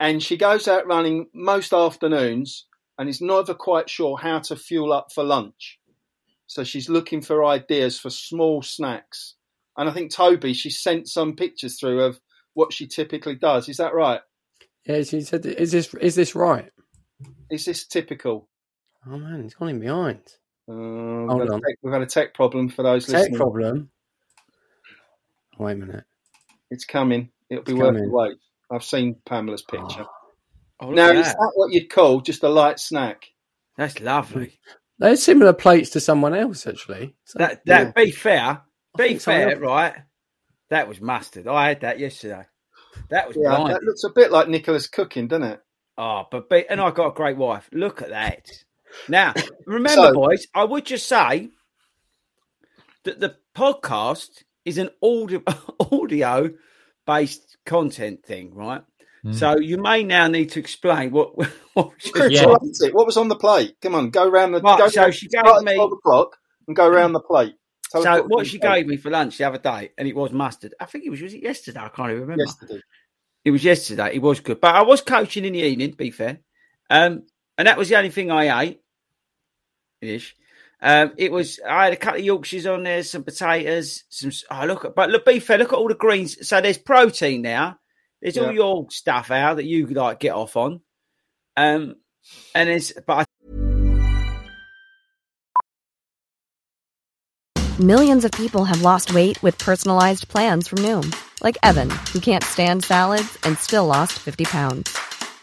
E: and she goes out running most afternoons and is never quite sure how to fuel up for lunch. So she's looking for ideas for small snacks. And I think Toby, she sent some pictures through of what she typically does. Is that right?
D: Yeah, she said, "Is this is this right?"
E: Is this typical?
D: Oh man, he's gone in behind.
E: Uh, we've,
D: Hold
E: had a
D: on.
E: tech, we've had a tech problem for those
D: Tech
E: listening.
D: problem. Wait a minute.
E: It's coming. It'll be
D: It's
E: worth the wait. I've seen Pamela's picture.
C: Oh, look
E: now,
C: at
E: is
C: that.
E: that what you'd call just a light snack?
C: That's lovely.
D: They're similar plates to someone else, actually. So-
C: That that be fair, be fair,
D: else-
C: right? That was mustard. I had that yesterday. That was
E: Yeah,
C: blinding.
E: that looks a bit like Nicholas cooking, doesn't it?
C: Oh, but be, and I got a great wife. Look at that. Now, [laughs] remember,
E: So-
C: boys, I would just say that the podcast is an audio [laughs] audio based content thing, right?
A: Mm.
C: So you may now need to explain what [laughs] what
A: Yeah.
E: what is it? What was on the plate? Come on, go round the.
C: Right,
E: go
C: so
E: round-
C: she gave me-
E: 12 o'clock and go round the plate. Tell
C: So
E: was
C: what she
E: plate
C: gave me for lunch the other day, and it was mustard. I think it was was it yesterday. I can't even remember.
E: yesterday.
C: It was yesterday. It was good, but I was coaching in the evening. to Be fair, um, and that was the only thing I ate. Ish. Um, it was. I had a couple of Yorkshires on there, some potatoes, some. Oh, look, at, but look, be fair. Look at all the greens. So there's protein now. There's
E: Yeah.
C: all your stuff out that you could like get off on. Um, and it's but I
F: Millions of people have lost weight with personalized plans from Noom, like Evan, who can't stand salads and still lost 50 pounds.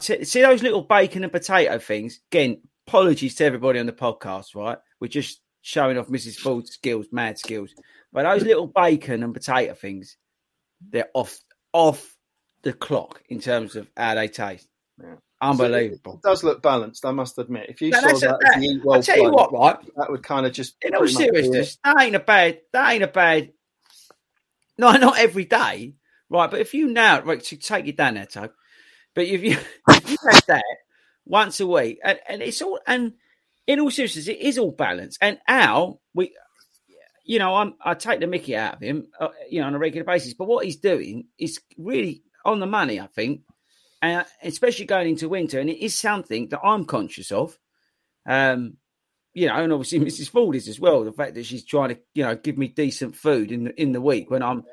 C: See see those little bacon and potato things? Again, apologies to everybody on the podcast, right? We're just showing off Mrs. Ford's skills, mad skills. But those little bacon and potato things, they're off off the clock in terms of how they taste. Unbelievable.
E: It does look balanced, I must admit. If you
C: No,
E: saw that
C: a-
E: the well
C: I'll tell you what, right?
E: that would kind of just.
C: In all
E: pretty much be it.
C: seriousness, that ain't a bad. That ain't a bad. No, not every day, right? But if you now, right, to take it down there. But if you [laughs] if you have that once a week, and, and it's all and in all seriousness, it is all balanced. And Al, we, you know, I'm I take the Mickey out of him, uh, you know, on a regular basis. But what he's doing is really on the money, I think, and especially going into winter. And it is something that I'm conscious of. Um, you know, and obviously [laughs] Mrs. Ford is as well. The fact that she's trying to, you know, give me decent food in the, in the week when I'm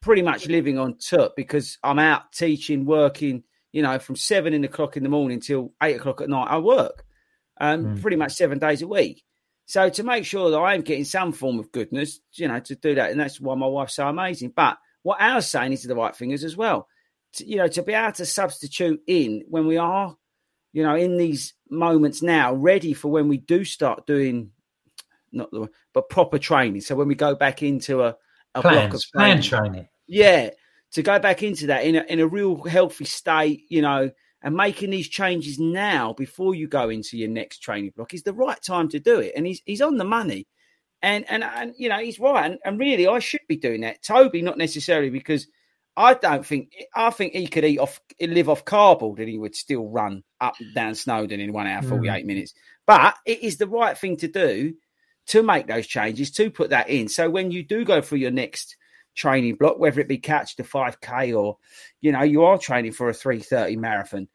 C: pretty much living on tut because I'm out teaching, working, you know, from seven in the clock in the morning till eight o'clock at night. I work um, pretty much seven days a week. So to make sure that I'm getting some form of goodness, you know, to do that, and that's why my wife's so amazing. But what Al's saying is the right fingers as well. To, you know, to be able to substitute in when we are, you know, in these moments now, ready for when we do start doing not the but proper training. So when we go back into a, a block of
A: Plans, plan
C: training,
A: training.
C: yeah, to go back into that in a, in a real healthy state, you know, and making these changes now before you go into your next training block is the right time to do it. And he's he's on the money, and and and you know he's right. And, and really, I should be doing that. Toby, not necessarily because I don't think I think he could eat off live off cardboard and he would still run up and down Snowdon in one hour mm. forty eight minutes. But it is the right thing to do to make those changes, to put that in. So when you do go through your next training block, whether it be catch the 5K or, you know, you are training for a 330 marathon,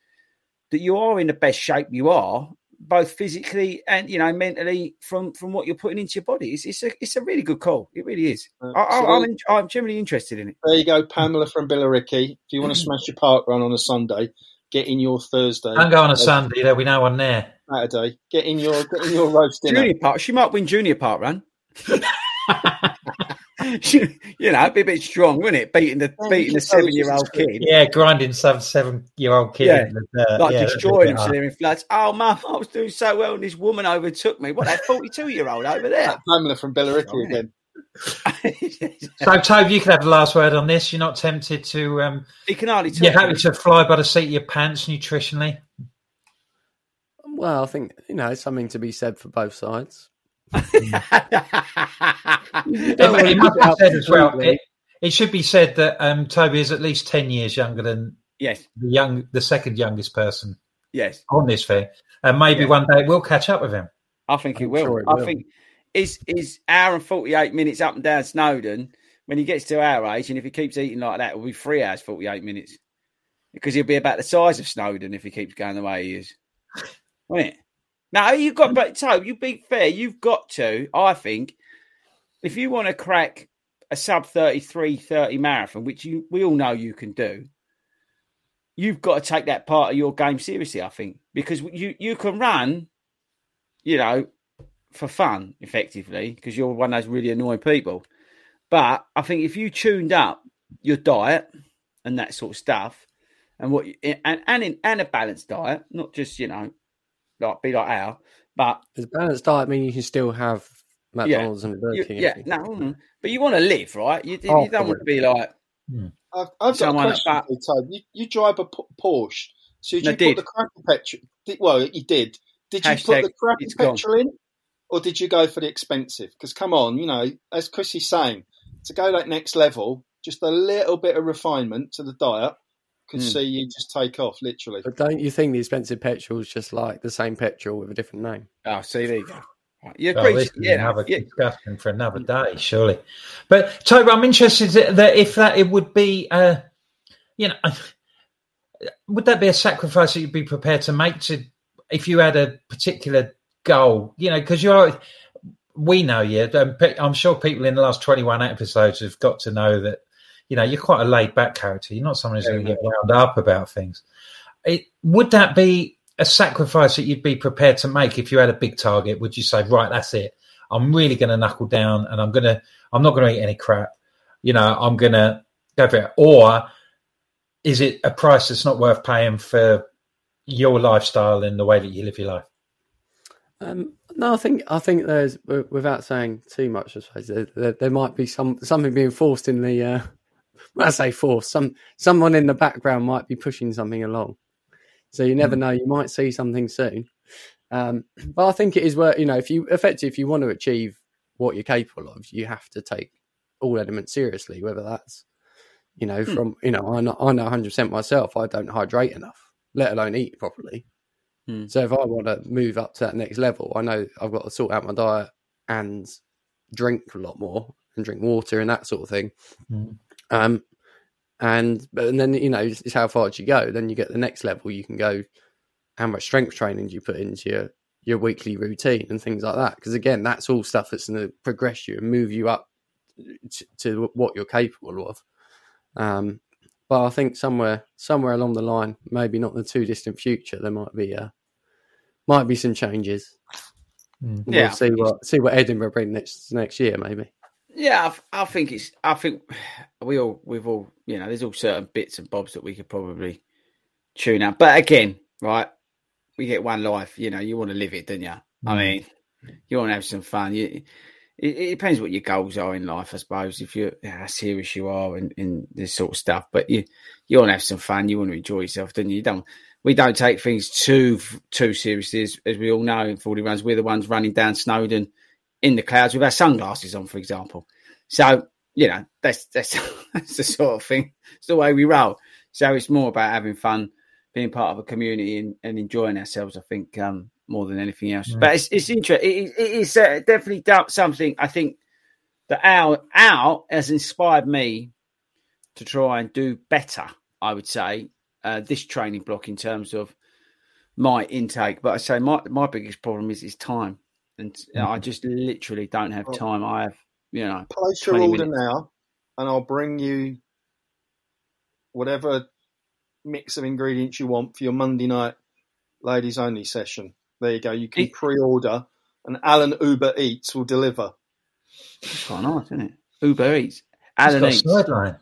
C: that you are in the best shape you are, both physically and, you know, mentally from from what you're putting into your body. It's, it's, a, it's a really good call. It really is. I, I, I'm, in, I'm generally interested in it.
E: There you go, Pamela from Billericay. If you want to [laughs] smash your parkrun on a Sunday, get in your Thursday.
A: Don't go on a uh, Sunday. There'll be no one there.
E: Saturday. Get in your get in your roast dinner.
C: Junior part. She might win junior parkrun. [laughs] [laughs] you know, it'd be a bit strong, wouldn't it? Beating the beating the
E: you could probably
C: seven year old kid.
A: Yeah, grinding some seven-year-old kid.
C: Yeah,
A: in the dirt.
C: like
A: Yeah,
C: destroying
A: bit
C: him,
A: hard.
C: sitting in floods. Oh, mum, I was doing so well, and this woman overtook me. What that forty-two year old over there?
E: Pamela from Billericay again. [laughs]
A: So, Tobe, you can have the last word on this. You're not tempted to. Um,
C: he can hardly.
A: you're happy to fly by the seat of your pants nutritionally.
D: Well, I think you know something to be said for both sides. [laughs]
A: It,
D: don't want to
A: it must be said as well. It, it should be said that um, Toby is at least ten years younger than
C: yes,
A: the young, the second youngest person
C: yes.
A: on this thing, and maybe
C: Yeah.
A: one day we'll catch up with him.
C: I think it will.
D: sure it
C: I think is is hour and forty eight minutes up and down Snowdon. When he gets to our age, and if he keeps eating like that, it will be three hours forty eight minutes because he'll be about the size of Snowdon if he keeps going the way he is. Won't it? No, you've got, but so you be fair. You've got to. I think if you want to crack a sub 33 30 marathon, which you we all know you can do, you've got to take that part of your game seriously. I think because you you can run, you know, for fun effectively because you're one of those really annoying people. But I think if you tuned up your diet and that sort of stuff, and what you, and and in, and a balanced diet, not just you know, like be like our, but
D: Does balanced diet mean you can still have McDonald's and Burger
C: you-
D: King?
C: yeah, no, mm, but you want to live, right? You, you
D: Oh,
C: don't want to be like
E: I've, I've got a
C: Someone
E: question
C: about-
E: for you, You, you drive a P- Porsche, so did
C: I
E: you
C: did.
E: put the crappy petrol? Did, well, you did. Did you
C: Hashtag
E: put the crappy
C: it's gone.
E: petrol in, or did you go for the expensive? Because come on, you know, as Chrissy's saying, to go that next level, just a little bit of refinement to the diet could
C: Hmm.
E: see you just take off, literally.
D: But don't you think the expensive petrol is just like the same petrol with a different name?
C: oh, see there you go. Right, You
A: Oh,
C: agree?
A: this is
C: yeah,
A: another
C: yeah.
A: discussion for another day, surely. But Toby, I'm interested that that if that it would be, uh, you know, would that be a sacrifice that you'd be prepared to make to if you had a particular goal? You know, because you're, we know you. I'm sure people in the last 21 episodes have got to know that. You know, you're quite a laid back character. You're not someone who's going to get wound up about things. It, would that be a sacrifice that you'd be prepared to make if you had a big target? Would you say, right, that's it. I'm really going to knuckle down, and I'm going to. I'm not going to eat any crap. You know, I'm going to go for it. Or is it a price that's not worth paying for your lifestyle and the way that you live your life?
D: Um, no, I think I think there's without saying too much. I suppose there, there, there might be some something being forced in the. Uh, when I say force, some someone in the background might be pushing something along. So you never know. You might see something soon. Um, [clears throat] but I think it is where you know if you effectively if you want to achieve what you're capable of, you have to take all elements seriously. Whether that's you know
C: Hmm.
D: from you know I know I know 100 percent myself. I don't hydrate enough, let alone eat properly.
C: Hmm.
D: So if I want to move up to that next level, I know I've got to sort out my diet and drink a lot more and drink water and that sort of thing.
A: Mm.
D: Um, and but and then you know it's, it's how far do you go? Then you get the next level. You can go. How much strength training do you put into your your weekly routine and things like that? Because again, that's all stuff that's going to progress you and move you up to, to what you're capable of. Um, but I think somewhere somewhere along the line, maybe not the too distant future, there might be uh, might be some changes.
A: Mm.
D: We'll
C: Yeah.
D: see what see what Edinburgh bring next next year, maybe.
C: Yeah, I, I think it's. I think we all we've all you know. There's all certain bits and bobs that we could probably tune out. But again, right, we get one life. You know, you want to live it, don't you? I mm. mean, you want to have some fun. You, it, it depends what your goals are in life, I suppose. If you're how serious you are in, in this sort of stuff, but you you want to have some fun. You want to enjoy yourself, don't you? You don't. We don't take things too too seriously, as, as we all know. In Fordy Runs, we're the ones running down Snowdon in the clouds with our sunglasses on, for example. So you know that's that's [laughs] that's the sort of thing. It's the way we roll. So it's more about having fun, being part of a community, and, and enjoying ourselves. I think um, more than anything else. But it's it's interesting. It, it is uh, definitely something. I think that Al Al has inspired me to try and do better. I would say uh, this training block in terms of my intake. But I say my my biggest problem is is time, and uh, I just literally don't have time. I have you know
E: Place your order
C: minutes.
E: now, and I'll bring you whatever mix of ingredients you want for your Monday night ladies only session. There you go. You can
C: It-
E: pre-order, and Alan Uber Eats will deliver.
C: It's quite nice, isn't it? Uber Eats.
A: It's
C: Alan
A: got a
C: Eats.
A: sideline.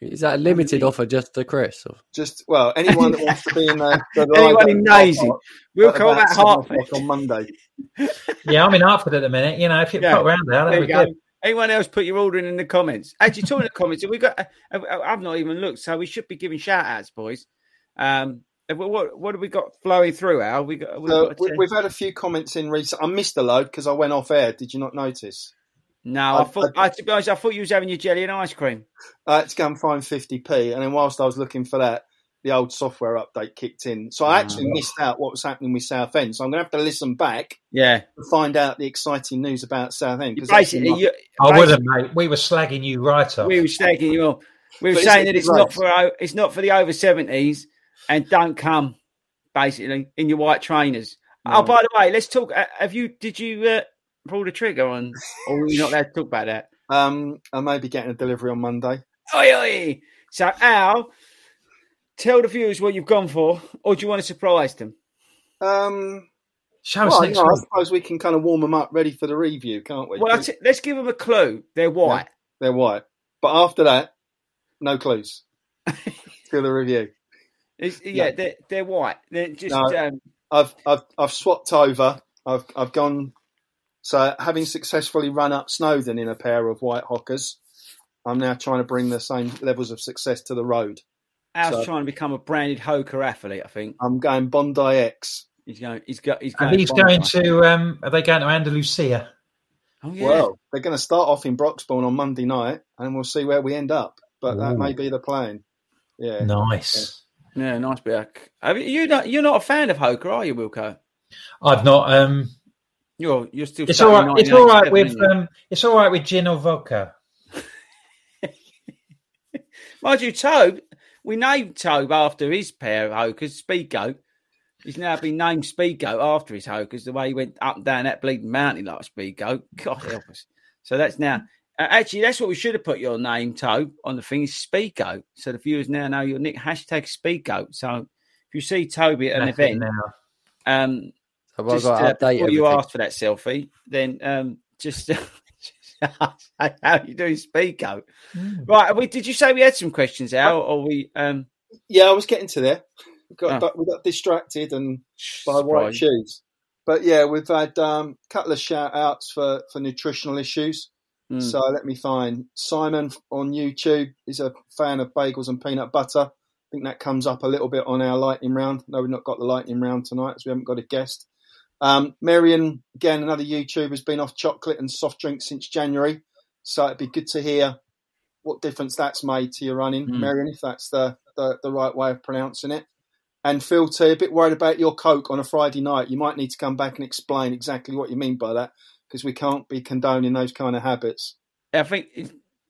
D: Is that a limited offer just to Chris? Or?
E: Just well, anyone that wants to be in there, [laughs] the
C: Anyone in
E: live at
C: Nazy.
E: Hertford
C: We'll
E: call
C: that
E: about
C: out
E: Hertford. on Monday. [laughs]
A: Yeah, I'm in Hertford at the minute. You know, if you
C: Yeah.
A: pop around there,
C: There
A: that'd
C: you
A: be
C: go.
A: good.
C: Anyone else put your ordering in in the comments? Actually, talking in the comments, we got. I- I- I've not even looked, so we should be giving shout outs, boys. Um, what what have we got flowing through? Al, we got. We've
E: So
C: got
E: we, we've had a few comments in recent. I missed a load because I went off air. Did you not notice?
C: No, I
E: I-
C: thought. I, to be honest, I thought you was having your jelly and ice cream.
E: I had to go and find 50p, and then whilst I was looking for that, the old software update kicked in. So I actually missed out what was happening with Southend. So I'm going to have to listen back
C: Yeah,
E: to find out the exciting news about Southend.
C: You
E: 'cause that's
C: basically,
E: not-
C: you,
A: I
C: basically,
A: wouldn't, mate. We were slagging you right off.
C: We were slagging you off. We were
E: But
C: saying
E: isn't
C: that
E: it
C: it's not for it's not for the over seventies, and don't come basically in your white trainers. Oh, by the way, let's talk. uh, Have you? Did you uh, pull the trigger on, or were you not allowed to talk about that?
E: um, I may be getting a delivery on Monday.
C: Oi, oi. So, Al, tell the viewers what you've gone for, or do you want to surprise them?
E: Um,
A: Show us
E: well,
A: next
E: no, I suppose we can kind of warm them up, ready for the review, can't we?
C: Well, I'll t- let's give them a clue. They're white.
E: They're white, but after that, no clues. [laughs] to the review.
C: It's- yeah, they're, they're white. They're just.
E: No.
C: Um,
E: I've I've I've swapped over. I've I've gone. So having successfully run up Snowdon in a pair of white Hokas, I'm now trying to bring the same levels of success to the road.
C: Al's
E: So-
C: trying to become a branded Hoka athlete. I think
E: I'm going Bondi X.
C: he's going. He's got. He's
A: And
C: going.
A: he's
C: Bondi.
A: going to. Um, are they going to Andalusia?
C: Oh yeah.
E: Well, they're going to start off in Broxbourne on Monday night, and we'll see where we end up. But that may be the plan. Yeah.
A: Nice.
C: Yeah, nice bit. Have you, you not, you're not a fan of Hoka, are you, Wilco?
A: I've not. Um,
C: You're you're still.
A: it's all right. It's all right with. Um, it's all right with gin or vodka. [laughs]
C: Mind you, Tobe, we named Tobe after his pair of Hokas, Speedgoat. He's now been named Speedgoat after his Hokas, the way he went up and down that bleeding mountain like a Speedgoat. God help us. So that's now. Uh, actually, that's what we should have put your name, Tobe, on the thing is Speedgoat. So the viewers now know your nick hashtag Speedgoat. So if you see Toby at an
A: That's
C: event,
A: now.
C: um,
D: Have I
C: just
D: got
C: uh,
D: update
C: before you
D: everything?
C: ask for that selfie, then um, just [laughs] [laughs] how are you doing, Speedgoat? Right, we, did you say we had some questions, Al, or we? Um,
E: Yeah, I was getting to there. We got,
C: Oh.
E: we got distracted and by white
C: surprise.
E: shoes. But yeah, we've had um, a couple of shout outs for, for nutritional issues.
C: Mm.
E: So let me find Simon on YouTube is a fan of bagels and peanut butter. I think that comes up a little bit on our lightning round. No, we've not got the lightning round tonight, so we haven't got a guest. Um, Marion, again, another YouTuber, has been off chocolate and soft drinks since January. So it'd be good to hear what difference that's made to your running,
C: Mm.
E: Marion, if that's the, the, the right way of pronouncing it. And Phil T, a bit worried about your Coke on a Friday night. You might need to come back and explain exactly what you mean by that, because we can't be condoning those kind of habits.
C: I think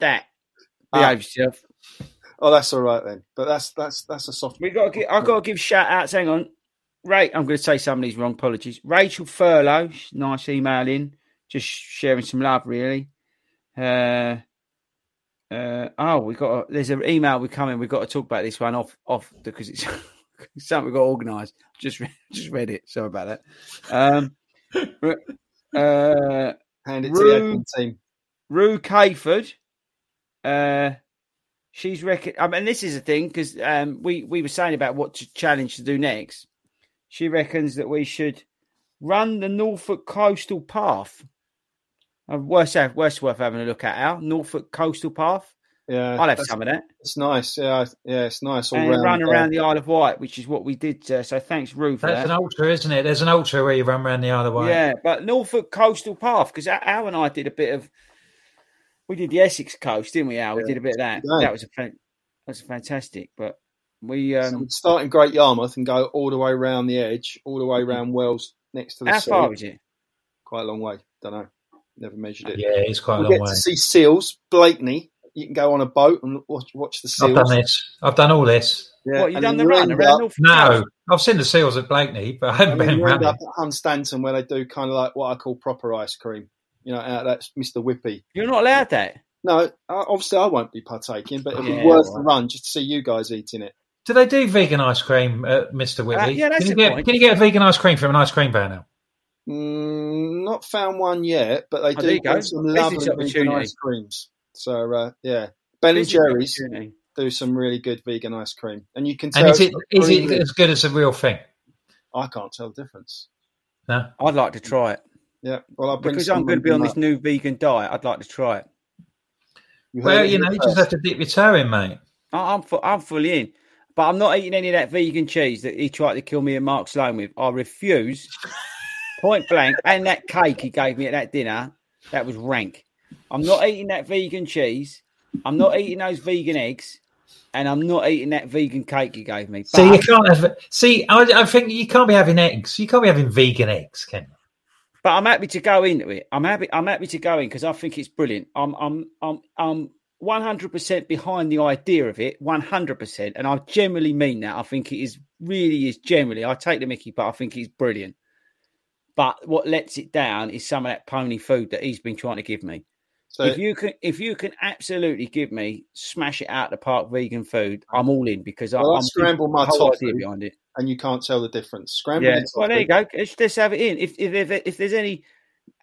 C: that
E: Ah.
C: behave yourself.
E: Oh, that's all right then. But that's that's that's a soft.
C: We got. I've got to give shout outs. Hang on, Ray. I'm going to say some of these wrong. Apologies. Rachel Furlow, nice email in, just sharing some love, really. Uh, uh, oh, we got. A, there's an email we coming. We've got to talk about this one off off because [laughs] it's something we've got organised. Just re- [laughs] just read it. Sorry about that. Um, [laughs] uh,
E: Hand it to the admin team.
C: Rue Cayford, uh, she's reckon. I mean, this is a thing because um, we we were saying about what to challenge to do next. She reckons that we should run the Norfolk Coastal Path. Uh, worth, worth worth having a look at. Our Norfolk Coastal Path.
E: Yeah,
C: I'll have
E: that's-
C: some of that.
E: It's nice. Yeah, yeah, it's nice. All
C: And
E: round,
C: run
E: uh,
C: around the Isle of Wight, which is what we did. Uh, so thanks, Ruth.
A: That's
C: that.
A: an ultra, isn't it? There's an ultra where you run around the Isle of Wight.
C: Yeah, but Norfolk Coastal Path because Al and I did a bit of. We did the Essex coast, didn't we, Al? We
E: Yeah.
C: did a bit of that.
E: Yeah.
C: That was a fan- that was fantastic. But we um
E: we'd start in Great Yarmouth and go all the way around the edge, all the way
C: Mm-hmm.
E: around Wells, next to the
C: How
E: sea.
C: far is it?
E: Quite a long way. Don't know. Never measured it.
A: Yeah, it's quite a
E: we
A: long
E: get
A: way.
E: to see seals. Blakeney. You can go on a boat and watch, watch the seals.
A: I've done this. I've done all this.
E: Yeah,
C: What, you
E: and
C: done the run around North
A: No, I've seen the seals at Blakeney, but I haven't
E: And then
A: been
E: you end up at Hunstanton where they do kind of like what I call proper ice cream. You know, out that's Mr. Whippy.
C: You're not allowed that.
E: No, uh, obviously I won't be partaking, but it'll
C: Yeah,
E: be worth the run just to see you guys eating it.
A: Do they do vegan ice cream at Mr. Whitley?
C: Uh, yeah, that's
A: can, you get,
C: point.
A: can you get a vegan ice cream from an ice cream van now?
E: Mm, not found one yet, but they
C: Oh,
E: do
C: you go.
E: some lovely vegan ice creams. So uh, yeah, Ben and Jerry's do some really good vegan ice cream, and you can tell.
A: And is it
E: it's
A: it as good as the real thing?
E: I can't tell the difference.
A: No.
C: I'd like to try it
E: Yeah, well, I'll bring
C: because I'm going to be on
E: me,
C: this new vegan diet. I'd like to try it.
E: You
A: Well,
E: it
A: you know, you just have to dip your toe in, mate.
C: I- I'm fu- I'm fully in, but I'm not eating any of that vegan cheese that he tried to kill me and Mark Sloan with. I refuse, [laughs] point blank. And that cake he gave me at that dinner, that was rank. I'm not eating that vegan cheese. I'm not eating those vegan eggs, and I'm not eating that vegan cake he gave me.
A: See, you can't have. See, I, I think you can't be having eggs. You can't be having vegan eggs, can you?
C: but I'm happy to go into it. I'm happy. I'm happy to go in because I think it's brilliant. I'm I'm I'm I'm 100% behind the idea of it. 100%, and I generally mean that. I think it is really is generally. I take the Mickey, but I think it's brilliant. But what lets it down is some of that pony food that he's been trying to give me.
E: So
C: if you can, if you can absolutely give me smash it out the park vegan food, I'm all in because
E: Well, I
C: I'm
E: scramble my
C: the whole
E: tofu.
C: idea behind it.
E: and you can't tell the difference. Scrambled
C: Yeah. Well, there you go. Let's, let's have it in. If if if, if there's any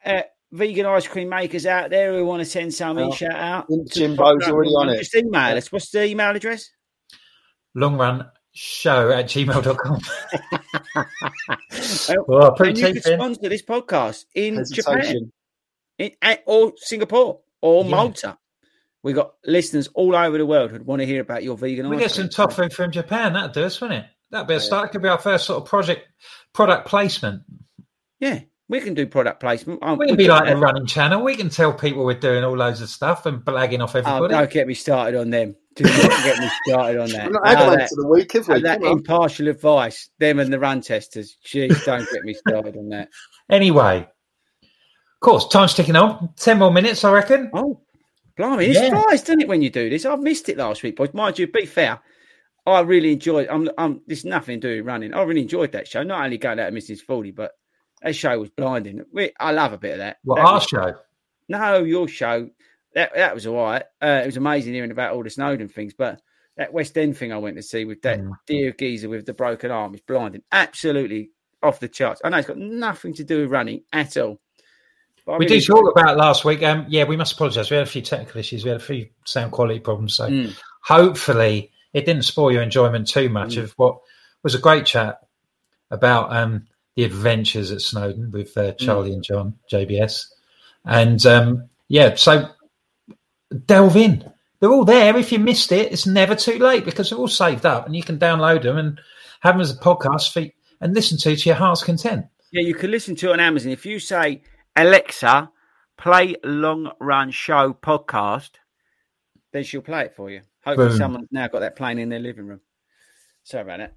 C: uh, vegan ice cream makers out there who want to send some in,
E: Oh,
C: shout out.
E: Jim-
C: to
E: Jimbo's already on it.
C: Just email us. What's the email address?
A: Long run show at gmail.com. [laughs] Well,
C: and you
A: cheap
C: can sponsor this podcast in Japan, in, at- or Singapore, or
A: Yeah.
C: Malta. We've got listeners all over the world who'd want to hear about your vegan ice cream.
A: We
C: ice
A: get some
C: cream.
A: tofu from Japan. That'd do us, wouldn't it? That'd be a start. It could be our first sort of project, product placement.
C: Yeah, we can do product placement.
A: We can be like a running channel. We can tell people we're doing all loads of stuff and blagging off
C: Oh,
A: everybody.
C: don't get me started on them. Do not get me started on that.
E: We've not
C: No, that-
E: for the week, have we?
C: That impartial advice, them and the run testers. Jeez, don't get me started on that. [laughs]
A: Anyway, of course, time's ticking on. Ten more minutes, I reckon.
C: Oh, blimey, it
A: Yeah.
C: flies, doesn't it, when you do this? I've missed it last week, boys. Mind you, be fair. I really enjoyed. I'm. I'm. There's nothing to do with running. I really enjoyed that show. Not only going out to Mrs. Forty, but that show was blinding. We, I love a bit of that.
A: Well,
C: That
A: our
C: was-
A: show.
C: No, your show. That that was all right. Uh, it was amazing hearing about all the Snowdon things, but that West End thing I went to see with that
A: Mm.
C: dear geezer with the broken arm is blinding. Absolutely off the charts. I know it's got nothing to do with running at all. But
A: We
C: really
A: did talk about last week. Um, yeah, we must apologise. We had a few technical issues. We had a few sound quality problems. So
C: Mm.
A: hopefully it didn't spoil your enjoyment too much
C: Mm.
A: of what was a great chat about um, the adventures at Snowdon with uh, Charlie and John JBS. And um, yeah, so delve in. They're all there. If you missed it, it's never too late because they're all saved up and you can download them and have them as a podcast feed and listen to to your heart's content.
C: Yeah, you can listen to it on Amazon. If you say, Alexa, play Long Run Show podcast, then she'll play it for you. Hopefully,
A: Boom.
C: someone's now got that playing in their living room. Sorry about that.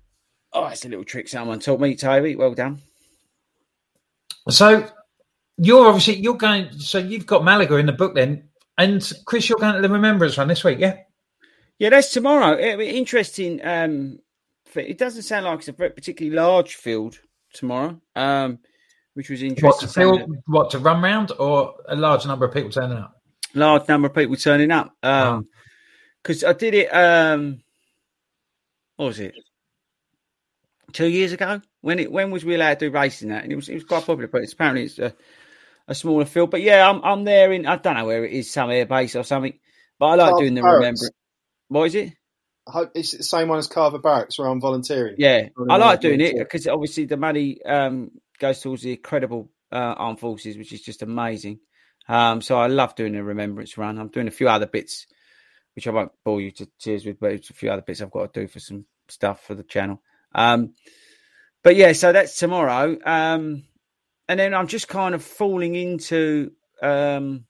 C: Oh, it's a little trick someone taught me, Toby. Well done.
A: So you're obviously you're going. So you've got Malaga in the book then, and Chris, you're going to the Remembrance Run this week, yeah?
C: Yeah, that's tomorrow. It'll be interesting. Um, it doesn't sound like it's a very particularly large field tomorrow, um, which was
A: What
C: interesting.
A: to
C: Some of
A: feel, what to run round, or a large number of people turning up?
C: large number of people turning up. Um, because I did it. Um, what was it? Two years ago. When it when was we allowed to do racing that? And it was it was quite popular, but it's apparently it's a, a smaller field. But yeah, I'm I'm there in I don't know where it is, some air base or something. But I like
E: Carver
C: doing the
E: Barracks.
C: remember. What is it?
E: I hope it's the same one as Carver Barracks where I'm volunteering.
C: Yeah,
E: Running
C: I like doing it because obviously the money um, goes towards the incredible uh, armed forces, which is just amazing. Um, so I love doing the remembrance run. I'm doing a few other bits, which I won't bore you to tears with, but it's a few other bits I've got to do for some stuff for the channel. Um, but yeah, so that's tomorrow. Um, and then I'm just kind of falling into um,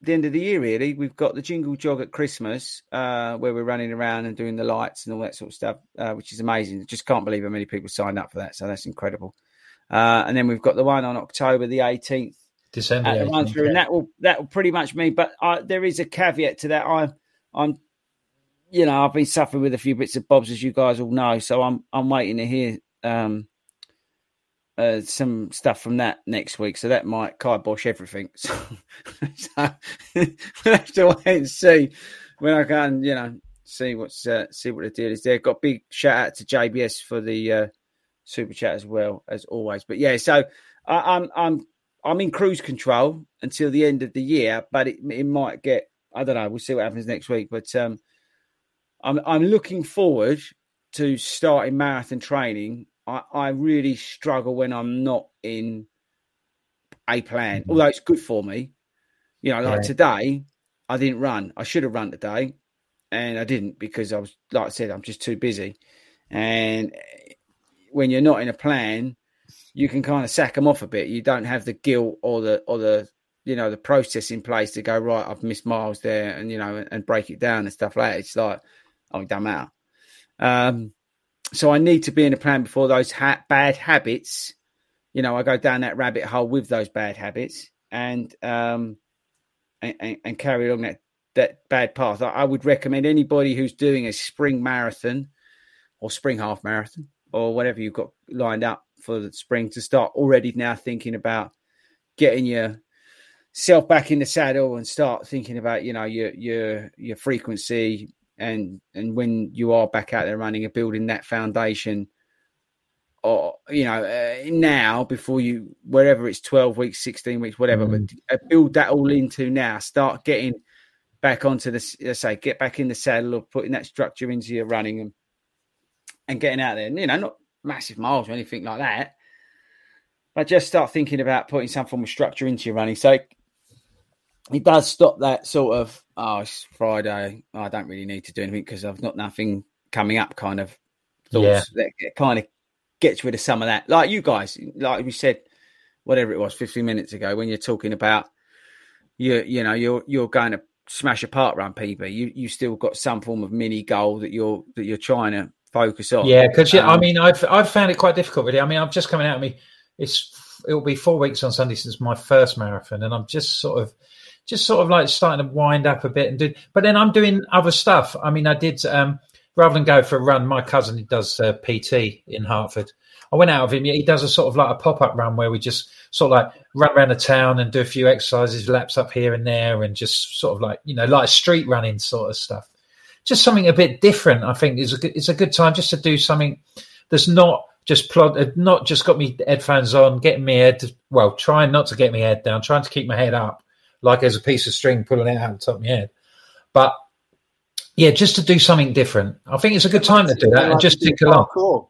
C: the end of the year, really. We've got the jingle jog at Christmas, uh, where we're running around and doing the lights and all that sort of stuff, uh, which is amazing. Just can't believe how many people signed up for that. So that's incredible. Uh, and then we've got the one on October the 18th
A: December.
C: the
A: 18th,
C: through, and that will that will pretty much mean. But I, there is a caveat to that. I'm I'm you know I've been suffering with a few bits of bobs as you guys all know, so I'm I'm waiting to hear um uh, some stuff from that next week. So that might kibosh everything. [laughs] So, so we'll have to wait and see when I can you know see what's uh, see what the deal is there. Got big shout out to JBS for the uh, super chat as well as always. But yeah, so I, I'm I'm I'm in cruise control until the end of the year, but it it might get I don't know. We'll see what happens next week. But um, I'm I'm looking forward to starting marathon training. I, I really struggle when I'm not in a plan, mm-hmm. although it's good for me. You know, like
A: Right.
C: today, I didn't run. I should have run today, and I didn't because I was, like I said, I'm just too busy. And when you're not in a plan, you can kind of sack them off a bit. You don't have the guilt or the or the you know the process in place to go right. I've missed miles there, and you know, and, and break it down and stuff like that. It's like, it don't matter. Um, so I need to be in a plan before those ha- bad habits. You know, I go down that rabbit hole with those bad habits, and um, and, and, and carry along that that bad path. I, I would recommend anybody who's doing a spring marathon or spring half marathon or whatever you've got lined up for the spring to start already now thinking about getting your self back in the saddle and start thinking about you know your your your frequency and and when you are back out there running and building that foundation or you know uh, now before you wherever it's 12 weeks 16 weeks whatever but uh, build that all into now. Start getting back onto the let's say get back in the saddle or putting that structure into your running and and getting out there. And you know not massive miles or anything like that but just start thinking about putting some form of structure into your running. So it does stop that sort of oh it's friday i don't really need to do anything because i've got nothing coming up kind of thoughts
A: Yeah.
C: that kind of gets rid of some of that like you guys like we said whatever it was 15 minutes ago when you're talking about you you know you're you're going to smash a parkrun pb you you still got some form of mini goal that you're that you're trying to focus on
A: Yeah, because yeah, I
C: Um,
A: mean, I've I've found it quite difficult. Really, I mean, I'm just coming out of me. It's it'll be four weeks on Sunday since my first marathon, and I'm just sort of, just sort of like starting to wind up a bit and do. But then I'm doing other stuff. I mean, I did um rather than go for a run. My cousin he does uh, PT in Hertford. I went out with him. He does a sort of like a pop up run where we just sort of like run around the town and do a few exercises, laps up here and there, and just sort of like you know like street running sort of stuff just something a bit different. I think is a good, it's a good time just to do something that's not just plod, uh, not just got me headphones on, getting me head. Well, trying not to get my head down, trying to keep my head up, like there's a piece of string pulling it out the top of my head. But yeah, just to do something different. I think it's a good time to do that and just
E: doing
A: tick along.
E: parkour,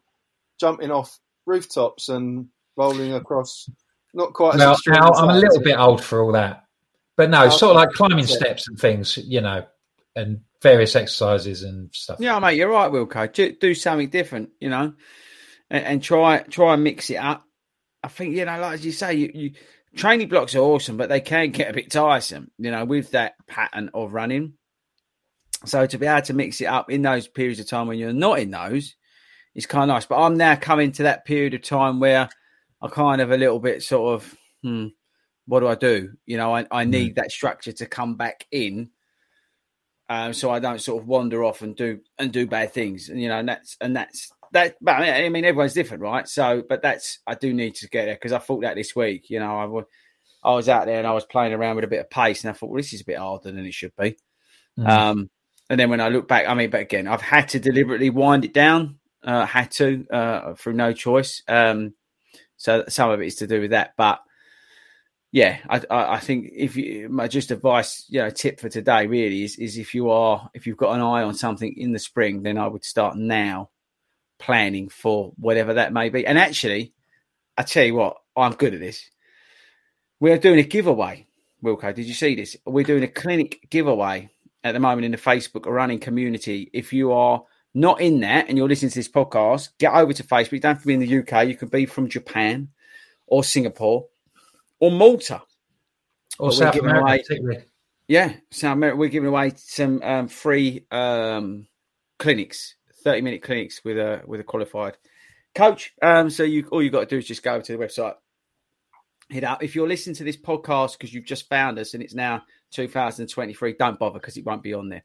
E: jumping off rooftops and rolling across. Not quite as
A: Well,
E: extreme
A: I'm a little bit old for all that, but no,
E: Okay.
A: sort of like climbing
E: That's it.
A: steps and things, you know, and various exercises and stuff.
C: Yeah, mate, you're right, Wilco. Do, do something different, you know, and, and try try and mix it up. I think you know, like as you say, you, you training blocks are awesome, but they can get a bit tiresome, you know, with that pattern of running. So to be able to mix it up in those periods of time when you're not in those is kind of nice. But I'm now coming to that period of time where I kind of a little bit sort of, hmm, what do I do? You know, I, I need that structure to come back in um, so I don't sort of wander off and do and do bad things. And you know, and that's and that's that. But I mean, I mean, everyone's different, right? So, but that's I do need to get there because I thought that this week. You know, I I was out there and I was playing around with a bit of pace, and I thought, well, this is a bit harder than it should be.
A: Mm.
C: Um, and then when I look back, I mean, but again, I've had to deliberately wind it down. Uh, had to uh, through no choice. Um, so some of it is to do with that, but yeah, I, I, I think if you my just advice, you know, tip for today really is is if you are if you've got an eye on something in the spring, then I would start now planning for whatever that may be. And actually, I tell you what, I'm good at this. We're doing a giveaway, Wilco. Did you see this? We're doing a clinic giveaway at the moment in the Facebook running community. If you are not in that and you're listening to this podcast, get over to Facebook. You don't have to be in the UK. You could be from Japan or Singapore or Malta.
A: Or
C: But we're
A: South
C: giving
A: America,
C: away-
A: particularly.
C: Yeah, South America. We're giving away some um, free um, clinics, thirty minute clinics with a with a qualified coach. Um, so you all you got to do is just go to the website, hit up. If you're listening to this podcast because you've just found us and it's now 2023, don't bother because it won't be on there.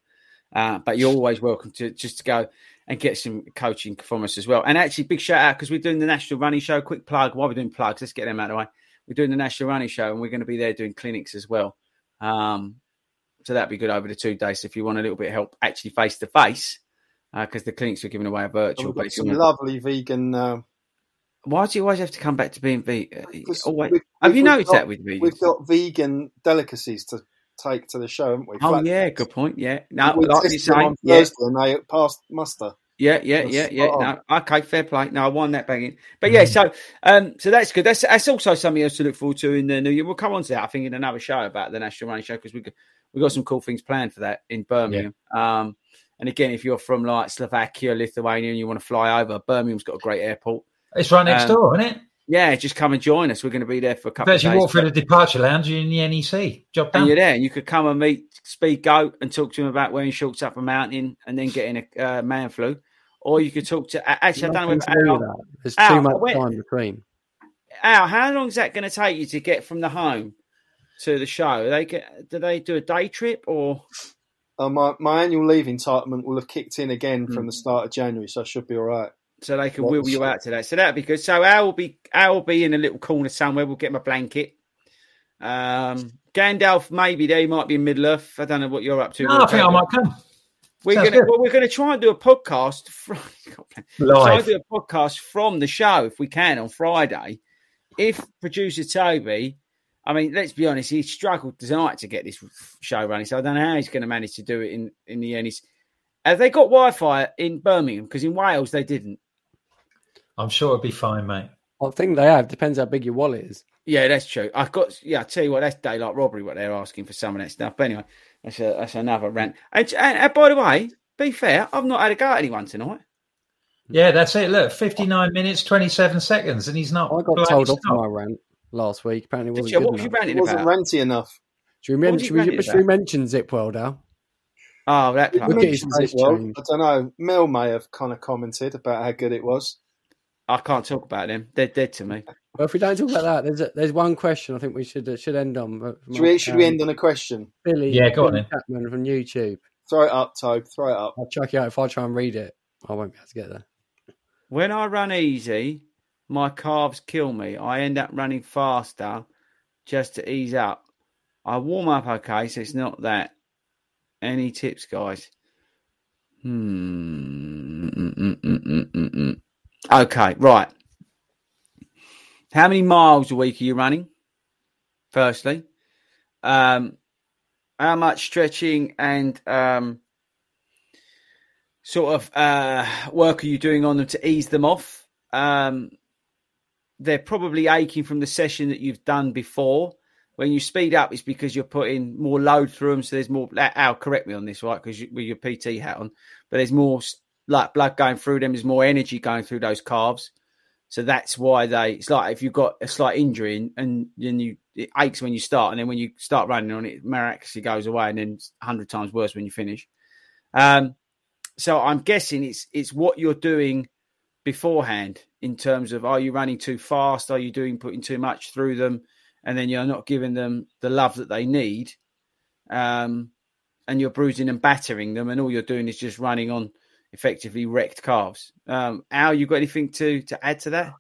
C: Uh, but you're always welcome to just to go and get some coaching from us as well. And actually, big shout out because we're doing the National Running Show. Quick plug while we're doing plugs, let's get them out of the way. We're doing the National Running Show and we're going to be there doing clinics as well. Um, so that'd be good over the two days So if you want a little bit of help actually face to face because the clinics were giving away a virtual.
E: Got some lovely vegan. Uh,
C: Why do you always have to come back to being vegan? Always.
E: we've-
C: Have you noticed
E: got-
C: that with vegans?
E: We've got vegan delicacies to take to the show, haven't we?
C: Oh
E: Flat-
C: yeah, good point. Yeah, no,
E: we
C: like you say,
E: on
C: yeah,
E: Thursday and they passed muster.
C: yeah, yeah,
E: That's
C: yeah, yeah. No, okay, fair play. No, I won that banging. But yeah, so um, so that's good. That's that's also something else to look forward to in the new year. We'll come on to that, I think, in another show about the National Running Show because we we got some cool things planned for that in Birmingham. Um, and again, if you're from like Slovakia, Lithuania, and you want to fly over, Birmingham's got a great airport.
A: It's right next
C: Um,
A: door, isn't it?
C: Yeah, just come and join us. We're going to be there for a couple
A: Bet
C: of
A: you
C: days.
A: walk through the departure lounge, you're in the NEC. Job
C: and
A: done.
C: you're there, you could come and meet Speed Goat and talk to him about wearing shorts up a mountain and then getting a uh, man flu. Or you could talk to a- actually, I don't know
D: Nothing to do
C: Al,
D: that. There's
C: Al,
D: too much
C: when-
D: time between.
C: Al, how long is that going to take you to get from the home to the show? Are they get, do they do a day trip or?
E: Uh, my, my annual leave entitlement will have kicked in again
C: Hmm.
E: from the start of January, so I should be all right.
C: so they can
E: What
C: wheel you out to that. So that'd be good. So I will be Al will be in a little corner somewhere. We'll get my blanket. Um, Gandalf maybe there. He might be in Middle Earth. I don't know what you're up to.
A: No, I think I might come.
C: We're
A: Sounds
C: gonna
A: good.
C: well, we're gonna try and do a podcast [laughs] from try and do a podcast from the show if we can on Friday. If producer Toby, I mean, let's be honest, he struggled tonight to get this show running, so I don't know how he's going to manage to do it in in the end. He's, have they got Wi-Fi in Birmingham? Because in Wales they didn't.
A: I'm sure it'll be fine, mate.
D: I think they have. Depends how big your wallet is.
C: Yeah, that's true. I've got. Yeah, I tell you what, that's daylight robbery. What they're asking for some of that stuff. But anyway, that's a, that's another rant. And, and, and by the way, be fair, I've not had a go at anyone tonight.
A: Yeah, that's it. Look, 59 minutes, 27 seconds, and he's not.
D: I got
A: bloody
D: told off my rant last week. Apparently, wasn't
C: you?
D: good
C: What was you
D: enough.
C: ranting
E: It wasn't
C: about?
E: renty enough.
D: Should we
C: What was
D: mention,
C: you
D: should we,
C: ranting
D: should we mention Zip World, Al?
C: Oh, that
E: Did
C: plug.
E: we
D: Look at
E: mention
D: his
E: it? Well. I don't know. Mel may have kind of commented about how good it was.
C: I can't talk about them. They're dead to me.
D: Well, if we don't talk about that, there's a, there's one question I think we should uh, should end on. but
E: Should we, should we
D: um,
E: end on a question?
D: Billy,
A: Yeah, go on
D: Billy
A: then.
D: Chapman from YouTube.
E: Throw it up, Tobe. Throw it up.
D: I'll chuck it out if I try and read it. I won't be able to get there.
C: When I run easy, my calves kill me. I end up running faster just to ease up. I warm up okay, so it's not that. Any tips, guys? Hmm. Mm, mm, mm, mm, mm, mm. Okay, right. How many miles a week are you running? Firstly, um, how much stretching and um, sort of uh, work are you doing on them to ease them off? Um, they're probably aching from the session that you've done before. When you speed up, it's because you're putting more load through them. So there's more. Al, correct me on this, right? Because you, with your PT hat on, but there's more like blood going through them. There's more energy going through those calves. So that's why they. It's like if you've got a slight injury and, and then you it aches when you start, and then when you start running on it, it miraculously goes away, and then hundred times worse when you finish. Um, so I'm guessing it's it's what you're doing beforehand in terms of are you running too fast? Are you doing putting too much through them? And then you're not giving them the love that they need. Um, and you're bruising and battering them, and all you're doing is just running on effectively wrecked calves. Um, Al, you got anything to to add to that?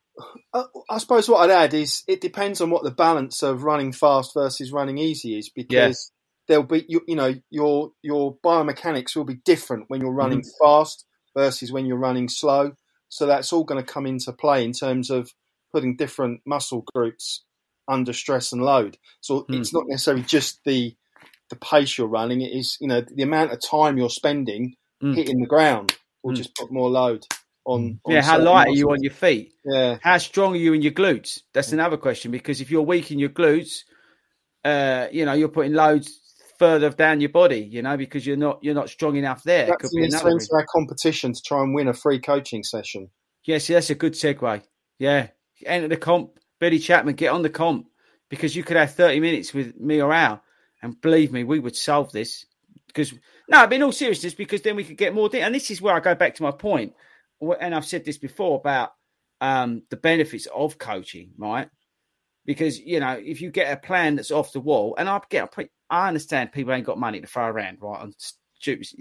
E: Uh, I suppose what I'd add is it depends on what the balance of running fast versus running easy is because there'll be you, you know your your biomechanics will be different when you're running fast versus when you're running slow. So that's all going to come into play in terms of putting different muscle groups under stress and load. So
C: Hmm.
E: it's not necessarily just the the pace you're running; it is you know the amount of time you're spending
C: Mm.
E: hitting the ground will
C: Mm.
E: just put more load on. on
C: Yeah, how light are you on your feet?
E: Yeah.
C: How strong are you in your glutes? That's another question because if you're weak in your glutes, uh, you know, you're putting loads further down your body, you know, because you're not you're not strong enough there.
E: That's
C: could
E: an incentive our competition to try and win a free coaching session.
C: Yeah, that's a good segue. Yeah. Enter the comp. Billy Chapman, get on the comp because you could have 30 minutes with me or Al. And believe me, we would solve this. Because, no, in all seriousness, because then we could get more. De- and this is where I go back to my And I've said this before about um, the benefits of coaching, right? Because you know, if you get a plan that's off the wall, and I get, I understand people ain't got money to throw around, right? And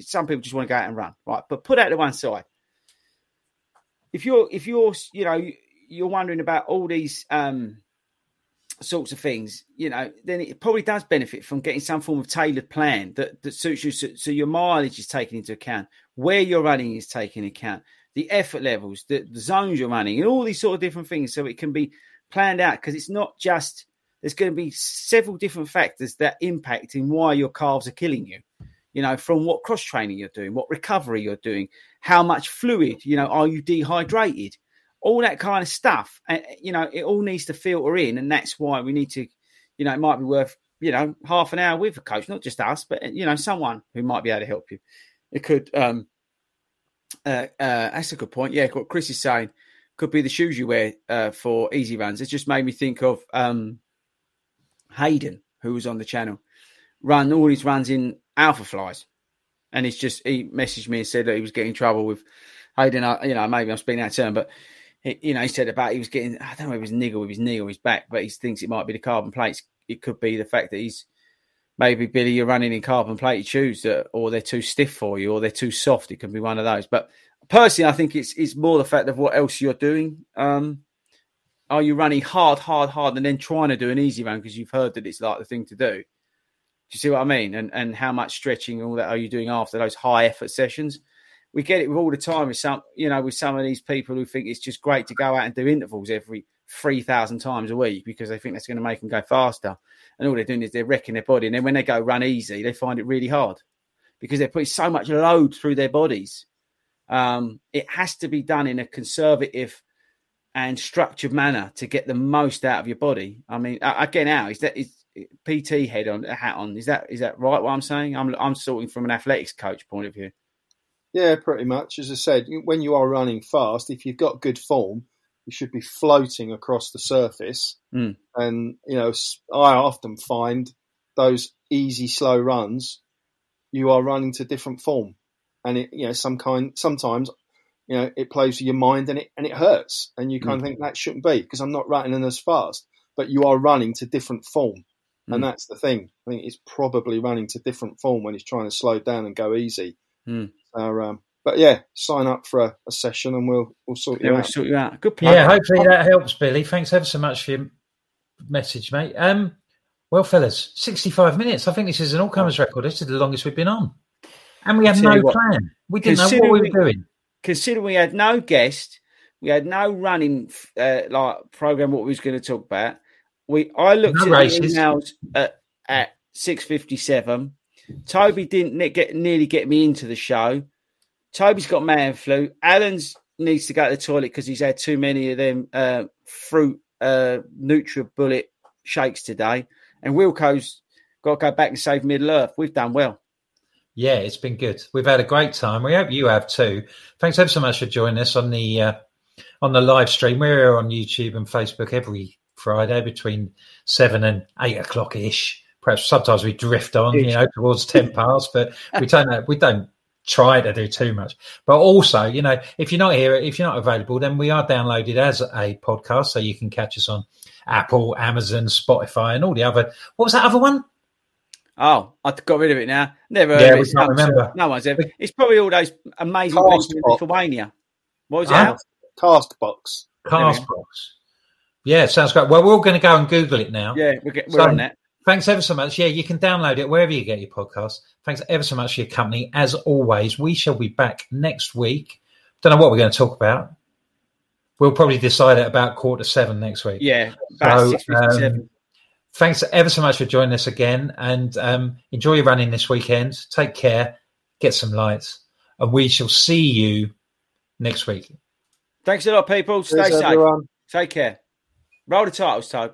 C: some people just want to go out and run, right? But put that to one side. If you're, if you're, you know, you're wondering about all these um, sorts of things, you know, then it probably does benefit from getting some form of tailored plan that, that suits you. So, so your mileage is taken into account, where you're running is taken into account, the effort levels, the, the zones you're running, and all these sort of different things. So it can be planned out because it's not just there's going to be several different factors that impact in why your calves are killing you. You know, from what cross training you're doing, what recovery you're doing, how much fluid, you know, are you dehydrated? All that kind of stuff. And, you know, it all needs to filter in. And that's why we need to, you know, it might be worth, you know, half an hour with a coach, not just us, but, you know, someone who might be able to help you. It could, um, uh, uh, that's a good point. Yeah, what Chris is saying could be the shoes you wear uh, for easy runs. It just made me think of um, Hayden, who was on the channel, run all his runs in Alphaflys, and he's just he messaged me and said that he was getting trouble with Hayden. you know, maybe I'm speaking out of turn, but he, you know, he said about he was getting I don't know if it was niggle with his knee or his back, but he thinks it might be the carbon plates. It could be the fact that he's maybe Billy, you're running in carbon plated shoes that, or they're too stiff for you, or they're too soft. It can be one of those. But personally, I think it's it's more the fact of what else you're doing. Um, are you running hard, hard, hard, and then trying to do an easy run because you've heard that it's like the thing to do? Do you see what I mean? And and how much stretching and all that are you doing after those high effort sessions? We get it all the time with some, you know, with some of these people who think it's just great to go out and do intervals every three thousand times a week because they think that's going to make them go faster. And all they're doing is they're wrecking their body. And then when they go run easy, they find it really hard because they're putting so much load through their bodies. Um, it has to be done in a conservative and structured manner to get the most out of your body. I mean, again, now is that is PT head on a hat on? Is that is that right? What I'm saying? I'm I'm sorting from an athletics coach point of view.
E: Yeah, pretty much. As I said, when you are running fast, if you've got good form, you should be floating across the surface.
C: Mm.
E: And you know, I often find those easy, slow runs, you are running to different form, and it you know some kind sometimes you know it plays with your mind and it and it hurts, and you kind mm. of think that shouldn't be because I'm not running as fast, but you are running to different form. Mm. And that's the thing. I think it's probably running to different form when he's trying to slow down and go easy.
C: Mm.
E: So, um, but yeah, sign up for a, a, session and we'll we'll sort
C: you
E: yeah,
C: out. We'll sort you out. Good
A: plan. Yeah, hopefully that helps, Billy. Thanks ever so much for your message, mate. Um, well, fellas, sixty-five minutes. I think this is an all-comers record. This is the longest we've been on, and we had no what, plan. We didn't know what we were doing.
C: Considering we had no guest, we had no running uh, like program. What we was going to talk about. We I looked no at races. the emails at, at six fifty-seven. Toby didn't get nearly get me into the show. Toby's got man flu. Alan's needs to go to the toilet because he's had too many of them uh, fruit uh, NutriBullet shakes today. And Wilco's got to go back and save Middle Earth. We've done well.
A: Yeah, it's been good. We've had a great time. We hope you have too. Thanks ever so much for joining us on the uh, on the live stream. We're on YouTube and Facebook every Friday between seven and eight o'clock ish. Perhaps sometimes we drift on, you know, towards ten past, but [laughs] we don't we don't try to do too much. But also, you know, if you're not here, if you're not available, then we are downloaded as a podcast, so you can catch us on Apple, Amazon, Spotify, and all the other. What was that other one?
C: Oh, I got rid of it now. Never.
A: Yeah, we can't remember.
C: No one's ever. It's probably all those amazing Cast people in Lithuania. What was
E: it? Castbox.
A: Castbox. Yeah, sounds great. Well, we're all going to go and Google it now.
C: Yeah, we're, we're so, on that.
A: Thanks ever so much. Yeah, you can download it wherever you get your podcast. Thanks ever so much for your company. As always, we shall be back next week. Don't know what we're going to talk about. We'll probably decide at about quarter seven next week.
C: Yeah, so, um,
A: thanks ever so much for joining us again, and um, enjoy your running this weekend. Take care, get some lights, and we shall see you next week.
C: Thanks a lot, people. Stay Cheers, safe. Everyone. Take care. Roll the titles, Toad.